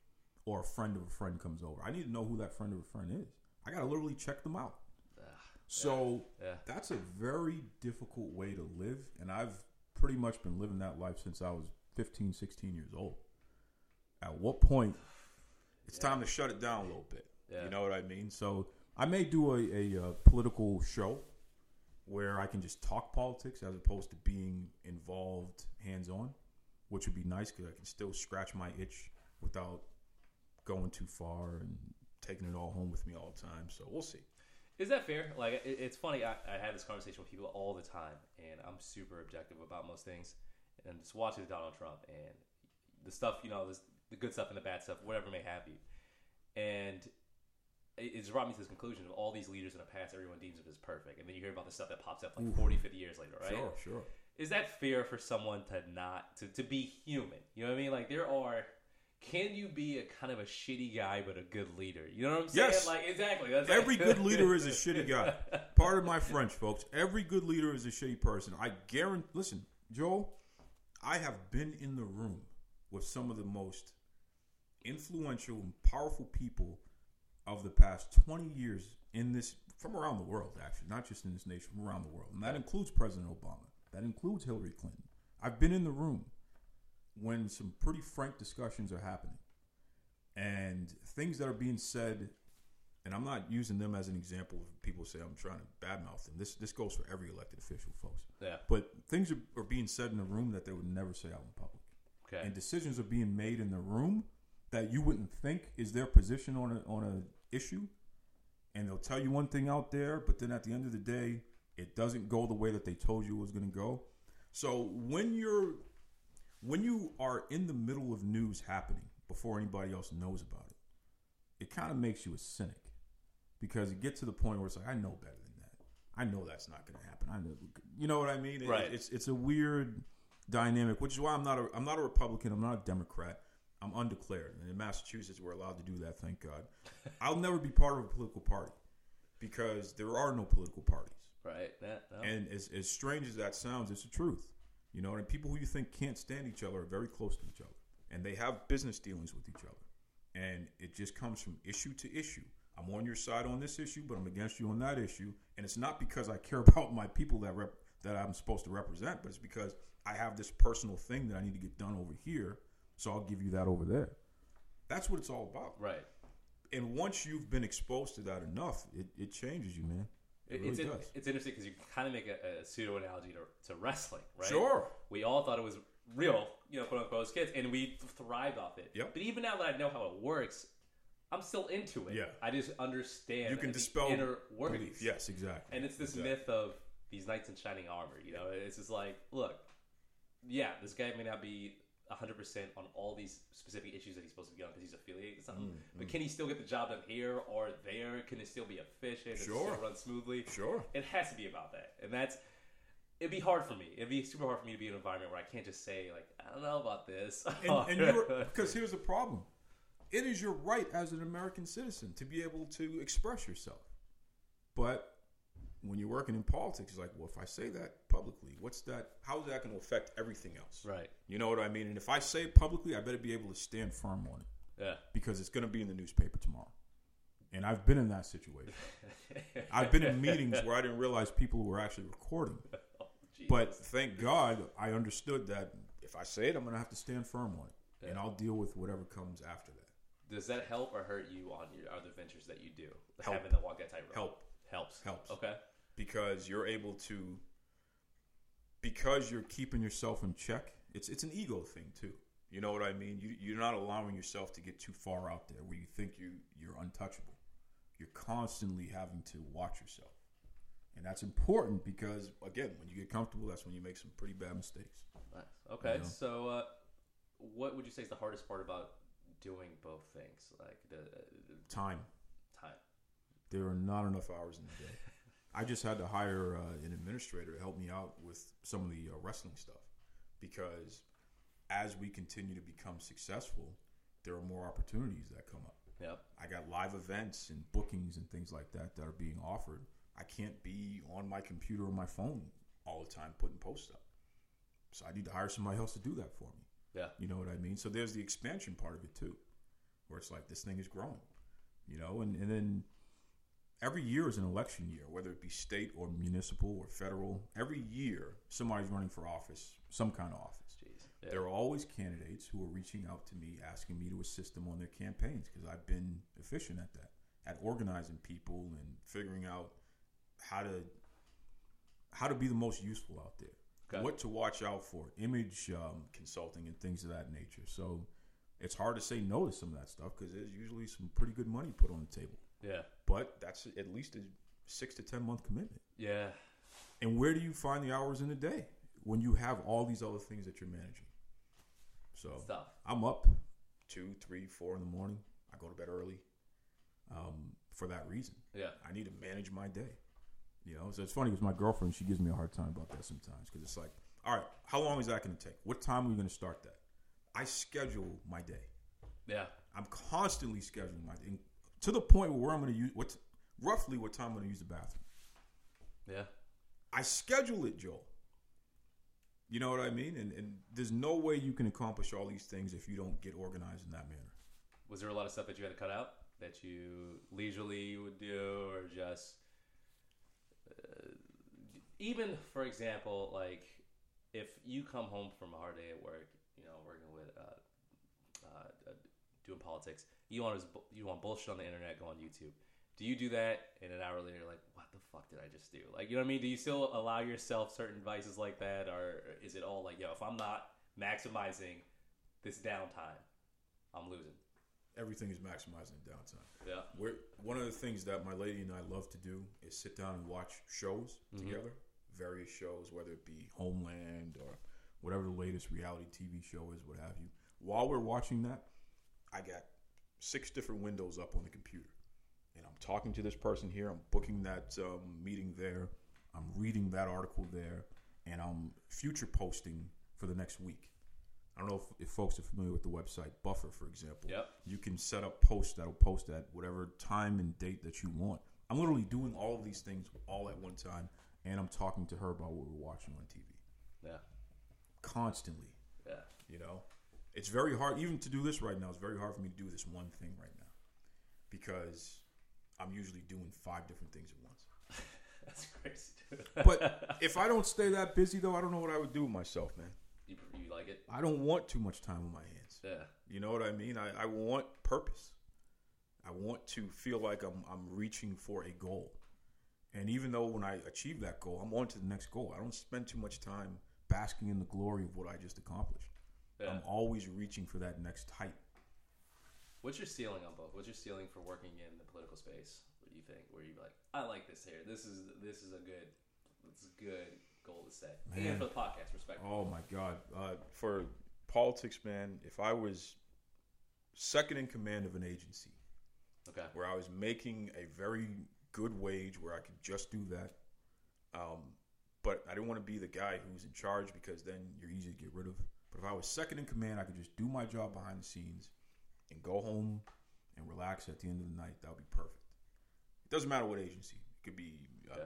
Or a friend of a friend comes over. I need to know who that friend of a friend is. I got to literally check them out. So Yeah. that's a very difficult way to live. And I've pretty much been living that life since I was 15, 16 years old. At what point it's time to shut it down a little bit? Yeah. You know what I mean? So I may do a, a, uh political show where I can just talk politics as opposed to being involved hands on, which would be nice because I can still scratch my itch without going too far and taking it all home with me all the time. So we'll see. Is that fair? Like, it, it's funny. I, I have this conversation with people all the time, and I'm super objective about most things. And just watching Donald Trump and the stuff, you know, this, the good stuff and the bad stuff, whatever may have you. And it's brought me to this conclusion of all these leaders in the past, everyone deems them as perfect. And then you hear about the stuff that pops up like 40, 50 years later, right? Sure, sure. is that fair for someone to not to, to be human you know what i mean like there are can you be a kind of a shitty guy but a good leader you know what i'm saying Yes. like exactly that's Every like- good leader is a shitty guy. Part of my French, folks. Every good leader is a shitty person. I guarantee. Listen, Joel, I have been in the room with some of the most influential and powerful people of the past 20 years in this, from around the world, actually, not just in this nation, from around the world. And that includes President Obama, that includes Hillary Clinton. I've been in the room when some pretty frank discussions are happening and things that are being said and I'm not using them as an example of people say I'm trying to badmouth them. This this goes for every elected official, folks. yeah But things are, are being said in the room that they would never say out in public, okay and decisions are being made in the room that you wouldn't think is their position on a on a issue, and they'll tell you one thing out there, but then at the end of the day, it doesn't go the way that they told you it was going to go. So when you're when you are in the middle of news happening before anybody else knows about it, it kind of makes you a cynic because it gets to the point where it's like I know better than that. I know that's not going to happen. I know, you know what I mean? It- Right. it's it's a weird dynamic, which is why I'm not a I'm not a Republican. I'm not a Democrat. I'm undeclared, and in Massachusetts we're allowed to do that. Thank God. I'll never be part of a political party because there are no political parties. right that no. And as, as strange as that sounds, it's the truth. You know, and people who you think can't stand each other are very close to each other. And they have business dealings with each other. And it just comes from issue to issue. I'm on your side on this issue, but I'm against you on that issue. And it's not because I care about my people that rep, that I'm supposed to represent, but it's because I have this personal thing that I need to get done over here. So I'll give you that over there. That's what it's all about. right And once you've been exposed to that enough, it, it changes you, man. It really it's, in- it's interesting because you kind of make a, a pseudo analogy to, to wrestling, right? Sure. We all thought it was real, you know, quote unquote, as kids, and we thrived off it. Yep. But even now that I know how it works, I'm still into it. Yeah. I just understand You can dispel inner workings. belief. Yes, exactly. And it's this Exactly. myth of these knights in shining armor. You know, it's just like, look, yeah, this guy may not be 100% on all these specific issues that he's supposed to be on because he's affiliated with something, Mm, but can he still get the job done here or there? Can it still be efficient? and Sure. still run smoothly? Sure. It has to be about that. And that's, it'd be hard for me. It'd be super hard for me to be in an environment where I can't just say, like, I don't know about this. And, and because here's the problem: it is your right as an American citizen to be able to express yourself. But when you're working in politics, it's like, well, if I say that publicly, what's that? How's that going to affect everything else? right. You know what I mean? And if I say it publicly, I better be able to stand firm on it Yeah. because it's going to be in the newspaper tomorrow. And I've been in that situation. I've been in meetings where I didn't realize people were actually recording. Oh, But thank God I understood that if I say it, I'm going to have to stand firm on it. And I'll deal with whatever comes after that. Does that help or hurt you on your other ventures that you do? Help. Having to walk that tightrope. Help. Helps. Helps. Okay. Because you're able to, because you're keeping yourself in check, it's, it's an ego thing too. You know what I mean? You, you're not allowing yourself to get too far out there where you think you, you're untouchable. You're constantly having to watch yourself. And that's important because, again, when you get comfortable, that's when you make some pretty bad mistakes. Nice. Okay. know? So, uh, what would you say is the hardest part about doing both things? Like the, the Time. time. There are not enough hours in the day. I just had to hire uh, an administrator to help me out with some of the uh, wrestling stuff because as we continue to become successful, there are more opportunities that come up. Yep. I got live events and bookings and things like that that are being offered. I can't be on my computer or my phone all the time putting posts up. So I need to hire somebody else to do that for me. Yeah. You know what I mean? So there's the expansion part of it too. where it's like this thing is growing, you know, and, and then every year is an election year, whether it be state or municipal or federal. Every year, somebody's running for office, some kind of office. Jeez. Yeah. There are always candidates who are reaching out to me asking me to assist them on their campaigns because I've been efficient at that, at organizing people and figuring out how to how to be the most useful out there, Okay. what to watch out for, image um, consulting and things of that nature. So it's hard to say no to some of that stuff because there's usually some pretty good money put on the table. Yeah. But that's at least a six to ten month commitment. Yeah. And where do you find the hours in the day when you have all these other things that you're managing? So. I'm up two, three, four in the morning. I go to bed early um, for that reason. Yeah. I need to manage my day. You know, so it's funny because my girlfriend she gives me a hard time about that sometimes because it's like, all right, how long is that going to take? What time are we going to start that? I schedule my day. Yeah. I'm constantly scheduling my day to the point where I'm going to use what roughly what time I'm going to use the bathroom. Yeah. I schedule it, Joel. You know what I mean? And, and there's no way you can accomplish all these things if you don't get organized in that manner. Was there a lot of stuff that you had to cut out that you leisurely would do, or just uh, even, for example, like if you come home from a hard day at work, you know, working with uh, uh, uh, doing politics, you want to you want bullshit on the internet, go on YouTube. Do you do that, and an hour later, you're like, what the fuck did I just do? Like, you know what I mean? Do you still allow yourself certain vices like that, or is it all like, yo, if I'm not maximizing this downtime, I'm losing? Everything is maximizing downtime. Yeah. We're, one of the things that my lady and I love to do is sit down and watch shows mm-hmm. together, various shows, whether it be Homeland or whatever the latest reality TV show is, what have you. While we're watching that, I got six different windows up on the computer. And I'm talking to this person here, I'm booking that um, meeting there, I'm reading that article there, and I'm future posting for the next week. I don't know if, if folks are familiar with the website Buffer, for example Yep. you can set up posts that'll post at whatever time and date that you want. I'm literally doing all of these things all at one time, and I'm talking to her about what we're watching on TV Yeah. constantly. Yeah. You know, it's very hard even to do this right now. It's very hard for me to do this one thing right now because I'm usually doing five different things at once. That's crazy. Dude. But if I don't stay that busy, though, I don't know what I would do with myself, man. you, you like it? I don't want too much time on my hands. Yeah. You know what I mean? I, I want purpose. I want to feel like I'm I'm reaching for a goal. And even though when I achieve that goal, I'm on to the next goal. I don't spend too much time basking in the glory of what I just accomplished. Yeah. I'm always reaching for that next height. What's your ceiling on both? What's your ceiling for working in the political space? What do you think? Where you like, I like this here. This is this is a good, this is a good goal to set. Man. And for the podcast, respect. Oh my God! Uh, for politics, man, if I was second in command of an agency, Okay. where I was making a very good wage where I could just do that. Um, but I didn't want to be the guy who's in charge because then you're easy to get rid of. But if I was second in command, I could just do my job behind the scenes and go home and relax at the end of the night. That would be perfect. It doesn't matter what agency. It could be uh, Yeah.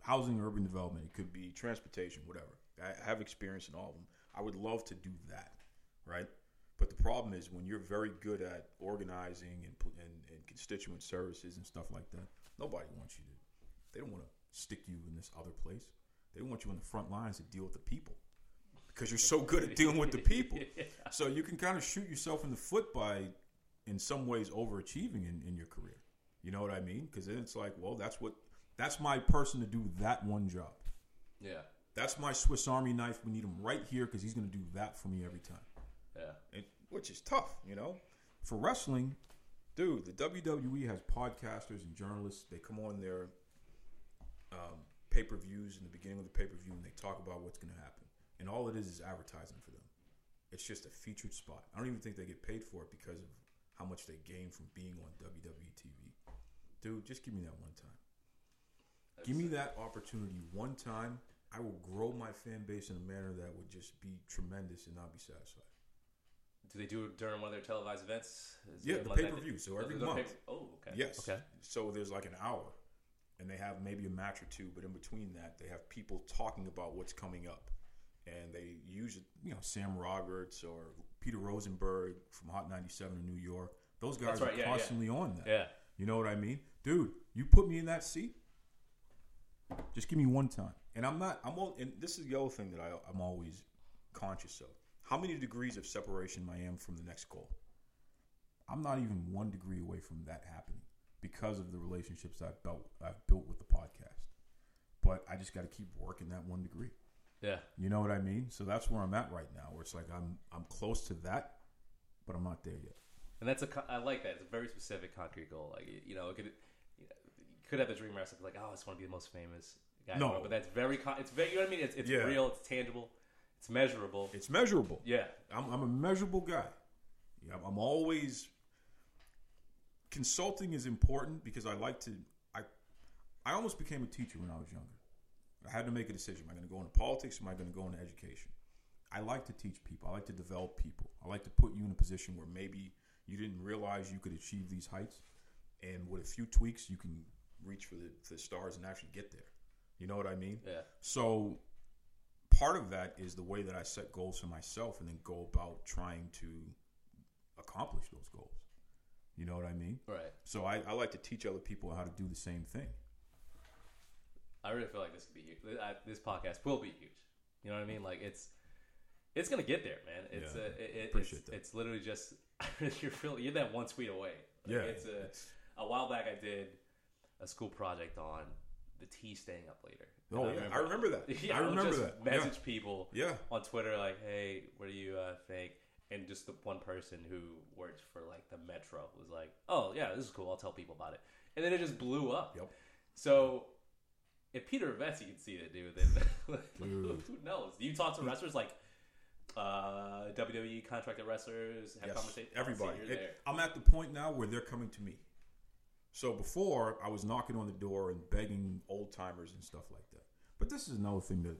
housing, urban development. It could be transportation, whatever. I have experience in all of them. I would love to do that, right? But the problem is when you're very good at organizing and, and, and constituent services and stuff like that, nobody wants you to. They don't want to stick you in this other place. They want you on the front lines to deal with the people because you're so good at dealing with the people. So you can kind of shoot yourself in the foot by, in some ways, overachieving in, in your career. You know what I mean? Because then it's like, well, that's what that's my person to do that one job. Yeah. That's my Swiss Army knife. We need him right here because he's going to do that for me every time. Yeah. Which is tough, you know. For wrestling, dude, the WWE has podcasters and journalists. They come on their um, pay per views in the beginning of the pay per view and they talk about what's going to happen. And all it is is advertising for them. It's just a featured spot. I don't even think they get paid for it because of how much they gain from being on WWE TV. Dude, just give me that one time. Give me that opportunity one time. I will grow my fan base in a manner that would just be tremendous and not be satisfied. Do they do it during one of their televised events? Is Yeah, the pay-per-view, so Oh, every month. pay- oh, okay. Yes. Okay. So there's like an hour, and they have maybe a match or two, but in between that, they have people talking about what's coming up, and they use you know Sam Roberts or Peter Rosenberg from Hot 97 in New York. Those guys right, are yeah, yeah. constantly on that. Yeah. You know what I mean, dude? You put me in that seat. Just give me one time, and I'm not. I'm all. And this is the other thing that I, I'm always conscious of. How many degrees of separation I am from the next goal? I'm not even one degree away from that happening because of the relationships I've built. I've built with the podcast, but I just got to keep working that one degree. Yeah. You know what I mean? So that's where I'm at right now. Where it's like I'm I'm close to that, but I'm not there yet. And that's a I like that. It's a very specific, concrete goal. Like you know, it could you could have the dream recipe like, oh, I just want to be the most famous guy. No. but that's very. Con- it's very. You know what I mean? It's, it's Yeah. real. It's tangible. It's measurable. It's measurable. yeah. I'm, I'm a measurable guy. Yeah, I'm always consulting is important because I like to. I I almost became a teacher when I was younger. I had to make a decision: Am I going to go into politics? Or am I going to go into education? I like to teach people. I like to develop people. I like to put you in a position where maybe you didn't realize you could achieve these heights, and with a few tweaks, you can reach for the, the stars and actually get there. You know what I mean? Yeah. So part of that is the way that I set goals for myself and then go about trying to accomplish those goals. You know what I mean? Right. So I, I like to teach other people how to do the same thing. I really feel like this could be huge. I, this podcast will be huge. You know what I mean? Like it's it's gonna get there, man. It's Yeah, a, it, it's, that. it's literally just you're feeling you're that one tweet away. Like, Yeah, It's a a while back I did a school project on the tea staying up later. Oh, And yeah, I remember that. Yeah, I remember just that. Message people Yeah. on Twitter like, "Hey, what do you uh, think?" And just the one person who worked for like the Metro was like, "Oh yeah, this is cool. I'll tell people about it." And then it just blew up. Yep. So if Peter Vecsey can see it, dude, then who knows? Do you talk to wrestlers like uh, WWE contracted wrestlers? Have Yes, conversations. everybody. Oh, see, It- I'm at the point now where they're coming to me. So before, I was knocking on the door and begging old timers and stuff like that. But this is another thing that,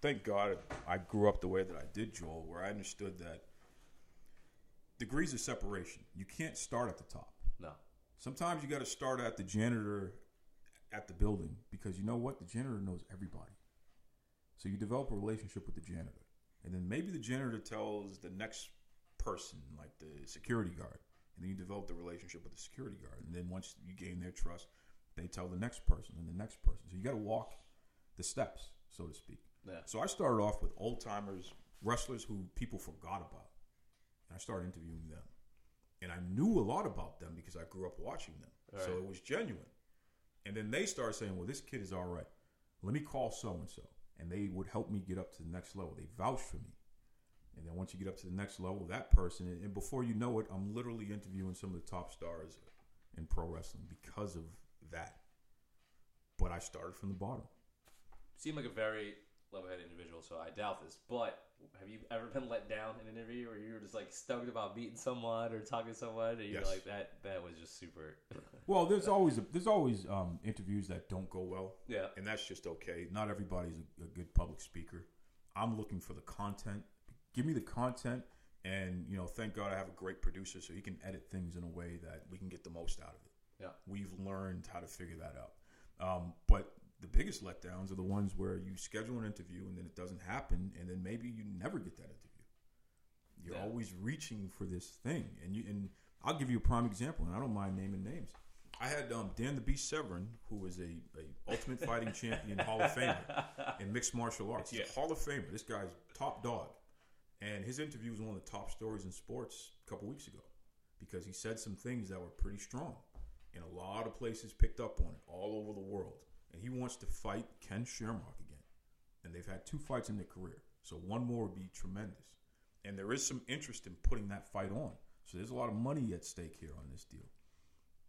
thank God, I grew up the way that I did, Joel, where I understood that degrees of separation. You can't start at the top. No. Sometimes you got to start at the janitor at the building because you know what? The janitor knows everybody. So you develop a relationship with the janitor. And then maybe the janitor tells the next person, like the security guard. And then you develop the relationship with the security guard. And then once you gain their trust, they tell the next person and the next person. So you got to walk the steps, so to speak. Yeah. So I started off with old timers, wrestlers who people forgot about. And I started interviewing them. And I knew a lot about them because I grew up watching them. So Right. it was genuine. And then they start saying, well, this kid is all right. Let me call so and so. And they would help me get up to the next level. They vouched for me. And then once you get up to the next level, that person, and before you know it, I'm literally interviewing some of the top stars in pro wrestling because of that. But I started from the bottom. seem like a very level-headed individual, so I doubt this. But have you ever been let down in an interview, where you were just like stoked about meeting someone or talking to someone, and you're Yes. like that? That was just super. Well, there's always there's always um, interviews that don't go well. yeah, and that's just okay. Not everybody's a, a good public speaker. I'm looking for the content. Give me the content, and you know, thank God I have a great producer, so he can edit things in a way that we can get the most out of it. yeah, We've learned how to figure that out. Um, but the biggest letdowns are the ones where you schedule an interview and then it doesn't happen, and then maybe you never get that interview. You're Yeah. always reaching for this thing, and you and I'll give you a prime example, and I don't mind naming names. I had um, Dan the Beast Severn, who was a, a Ultimate Fighting Champion Hall of Famer in mixed martial arts. He's Yeah. a Hall of Famer. This guy's top dog, and his interview was one of the top stories in sports a couple weeks ago because he said some things that were pretty strong, and a lot of places picked up on it all over the world. And he wants to fight Ken Shamrock again, and they've had two fights in their career, so one more would be tremendous. And there is some interest in putting that fight on, so there's a lot of money at stake here on this deal.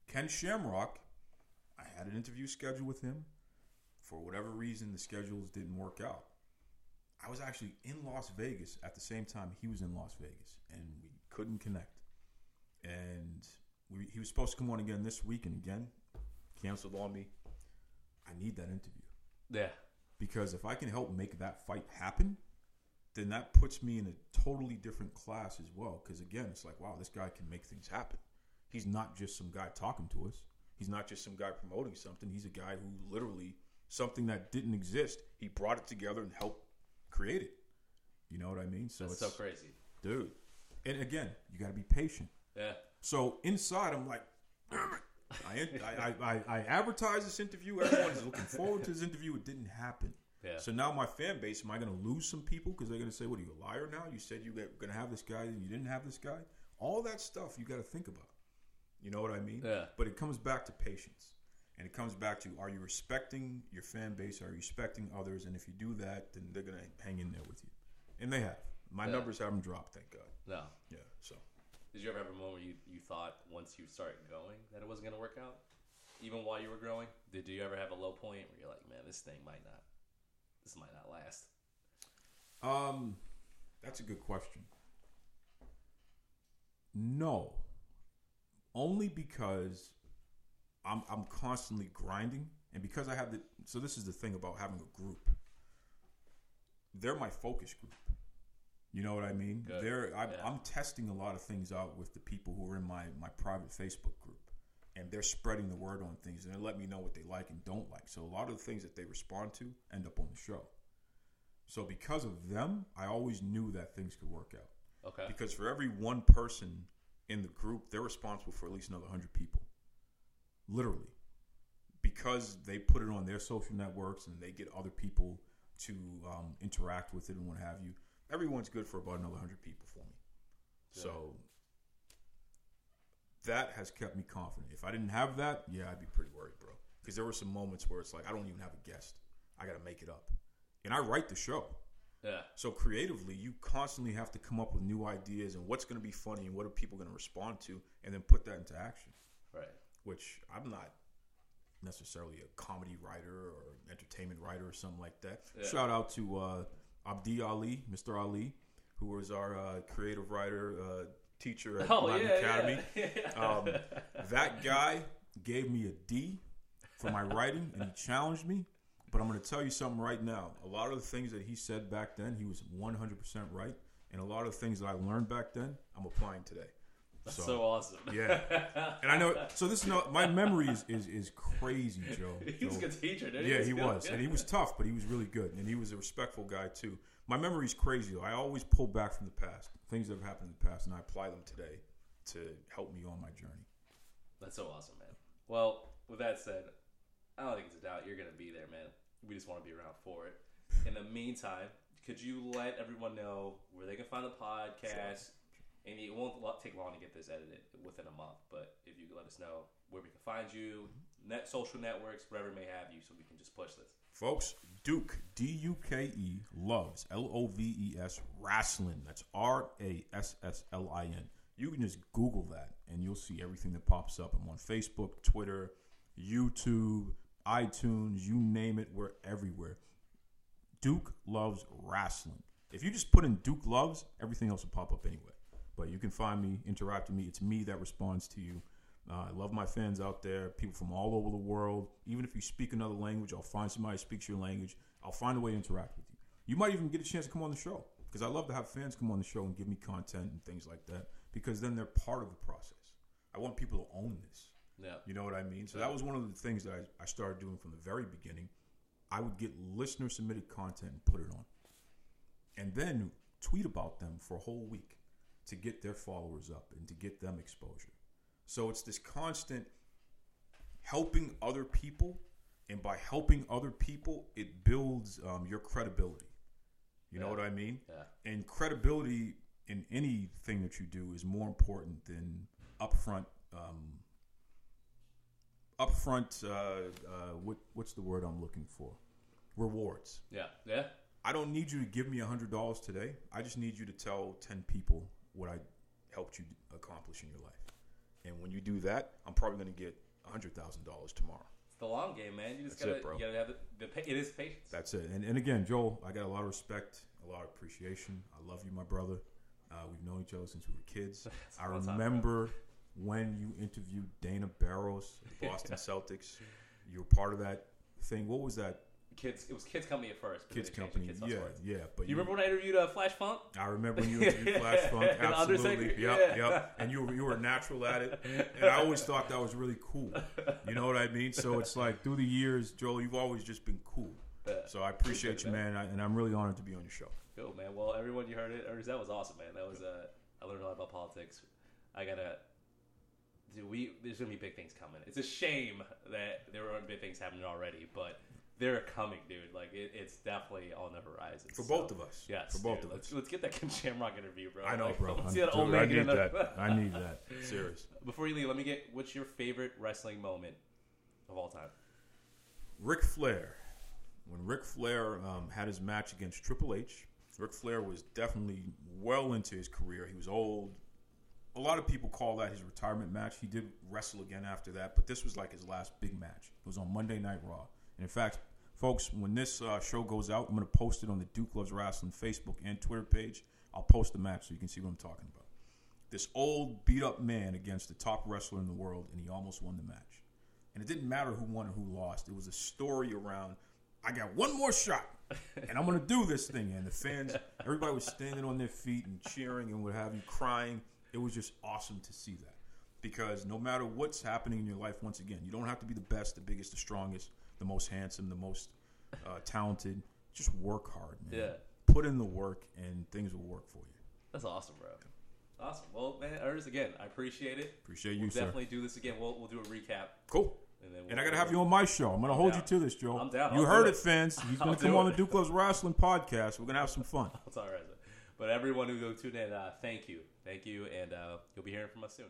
Ken Shamrock, I had an interview scheduled with him. For whatever reason, the schedules didn't work out. I was actually in Las Vegas at the same time he was in Las Vegas, and we couldn't connect. And we, he was supposed to come on again this week, and again, canceled on me. I need that interview yeah, because if I can help make that fight happen, then that puts me in a totally different class as well. Because again, it's like, wow, this guy can make things happen. He's not just some guy talking to us. He's not just some guy promoting something. He's a guy who literally something that didn't exist. He brought it together and helped create it. You know what I mean? So that's it's so crazy. dude. And again, you got to be patient. Yeah, So inside, I'm like. I, I, I, I advertised this interview. Everyone is looking forward to this interview. It didn't happen. Yeah. So now my fan base, am I going to lose some people because they're going to say, "What are you a liar now? You said you were going to have this guy, and you didn't have this guy." All that stuff you got to think about. You know what I mean? Yeah. But it comes back to patience, and it comes back to: Are you respecting your fan base? Are you respecting others? And if you do that, then they're going to hang in there with you, and they have. My Yeah. numbers haven't dropped, thank God. No. Yeah. Did you ever have a moment where you, you thought once you started going that it wasn't going to work out? Even while you were growing? Did you ever have a low point where you're like, man, this thing might not, this might not last? Um, that's a good question. No, only because I'm I'm constantly grinding, and because I have the. So this is the thing about having a group. They're my focus group. You know what I mean? Good. They're I'm, Yeah. I'm testing a lot of things out with the people who are in my my private Facebook group, and they're spreading the word on things, and they let me know what they like and don't like. So a lot of the things that they respond to end up on the show. So because of them, I always knew that things could work out. Okay. Because for every one person in the group, they're responsible for at least another 100 people. Literally. Because they put it on their social networks and they get other people to um, interact with it and what have you. Everyone's good for about another 100 people for me. So that has kept me confident. If I didn't have that, yeah, I'd be pretty worried, bro. Because there were some moments where it's like, I don't even have a guest. I got to make it up. And I write the show. Yeah. So creatively, you constantly have to come up with new ideas and what's going to be funny and what are people going to respond to, and then put that into action. Right. Which I'm not necessarily a comedy writer or entertainment writer or something like that. Yeah. Shout out to uh, Abdi Ali, Mr. Ali, who was our uh, creative writer, uh, teacher at Oh, Latin yeah. Academy. Yeah. Um, that guy gave me a D for my writing, and he challenged me. But I'm going to tell you something right now. A lot of the things that he said back then, he was 100% right, and a lot of the things that I learned back then, I'm applying today. That's so, awesome. yeah, and I know. So this is not my memory is is, is crazy, Joe. he was a good teacher, didn't Yeah, he was, and he was tough, but he was really good, and he was a respectful guy too. My memory's crazy though. I always pull back from the past, things that have happened in the past, and I apply them today to help me on my journey. That's so awesome, man. Well, with that said, I don't think it's a doubt you're going to be there, man. We just want to be around for it. In the meantime, could you let everyone know where they can find the podcast? And it won't take long to get this edited within a month, but if you could let us know where we can find you, mm-hmm. net social networks, wherever may have you, so we can just push this. Folks, Duke, D U K E, loves, L O V E S, rasslin. That's R A S S L I N. You can just Google that and you'll see everything that pops up. I'm on Facebook, Twitter, YouTube, iTunes, you name it, we're everywhere. Duke Loves Rasslin. If you just put in Duke loves, everything else will pop up anyway. But you can find me, interact with me. It's me that responds to you. Uh, I love my fans out there, people from all over the world. Even if you speak another language, I'll find somebody who speaks your language. I'll find a way to interact with you. You might even get a chance to come on the show because I love to have fans come on the show and give me content and things like that because then they're part of the process. I want people to own this. Yeah. You know what I mean? So that was one of the things that I, I started doing from the very beginning. I would get listener submitted content and put it on. And then tweet about them for a whole week to get their followers up and to get them exposure. So it's this constant helping other people. And by helping other people, it builds um, your credibility. You know what I mean? Yeah. And credibility in anything that you do is more important than upfront. Um, upfront. Uh, uh, what what's the word I'm looking for? Rewards. Yeah. Yeah. I don't need you to give me a hundred dollars today. I just need you to tell ten people what I helped you accomplish in your life. And when you do that, I'm probably going to get hundred thousand dollars tomorrow. It's the long game, man. You just That's gotta, it, bro. you gotta have the, the it is patience. That's it. And, and again, Joel, I got a lot of respect, a lot of appreciation. I love you, my brother. Uh, we've known each other since we were kids. I time, remember when you interviewed Dana Barros, the Boston Celtics. You were part of that thing. What was that? Kids, it was kids company at first. Kids company. Kids yeah, yeah. But You remember when I interviewed uh, Flash Funk? I remember when you interviewed Flash Funk. Absolutely. Yep, yeah. yep. And you were, you were natural at it. And I always thought that was really cool. You know what I mean? So it's like through the years, Joel, you've always just been cool. Yeah. So I appreciate Appreciate you, man. I, and I'm really honored to be on your show. Cool, man. Well, everyone you heard it, Ernest, that was awesome, man. That was uh, I learned a lot about politics. I gotta dude, we there's gonna be big things coming. It's a shame that there aren't big things happening already, but they're coming, dude. Like it, it's definitely on the horizon For So, both of us. Yes, For both dude, of let's, us. Let's get that Ken Shamrock interview, bro. I know, Like, bro. Let's I'm- see that dude, old man get need in the- that. I need that. Serious. Before you leave, let me get what's your favorite wrestling moment of all time? Ric Flair. When Ric Flair um, had his match against Triple H, Ric Flair was definitely well into his career. He was old. A lot of people call that his retirement match. He did wrestle again after that, but this was like his last big match. It was on Monday Night Raw. And in fact, folks, when this uh, show goes out, I'm going to post it on the Duke Loves Rasslin Facebook and Twitter page. I'll post the match so you can see what I'm talking about. This old, beat up man against the top wrestler in the world, and he almost won the match. And it didn't matter who won or who lost. It was a story around, I got one more shot, and I'm going to do this thing. And the fans, everybody was standing on their feet and cheering and what have you, crying. It was just awesome to see that. Because no matter what's happening in your life, once again, you don't have to be the best, the biggest, the strongest, the most handsome, the most uh, talented. Just work hard, man. Yeah. Put in the work, and things will work for you. That's awesome, bro. Awesome. Well, man, Ernest, again, I appreciate it. Appreciate you, We'll sir. definitely do this again. We'll, we'll do a recap. Cool. And, then And I got to have you on my show. I'm going to hold you to this, Joe. I'm down. You I'll heard it, fans. He's going to come on the Duke Loves Rasslin podcast. We're going to have some fun. That's all right. But everyone who tuned in, uh, thank you. Thank you. And uh, you'll be hearing from us soon.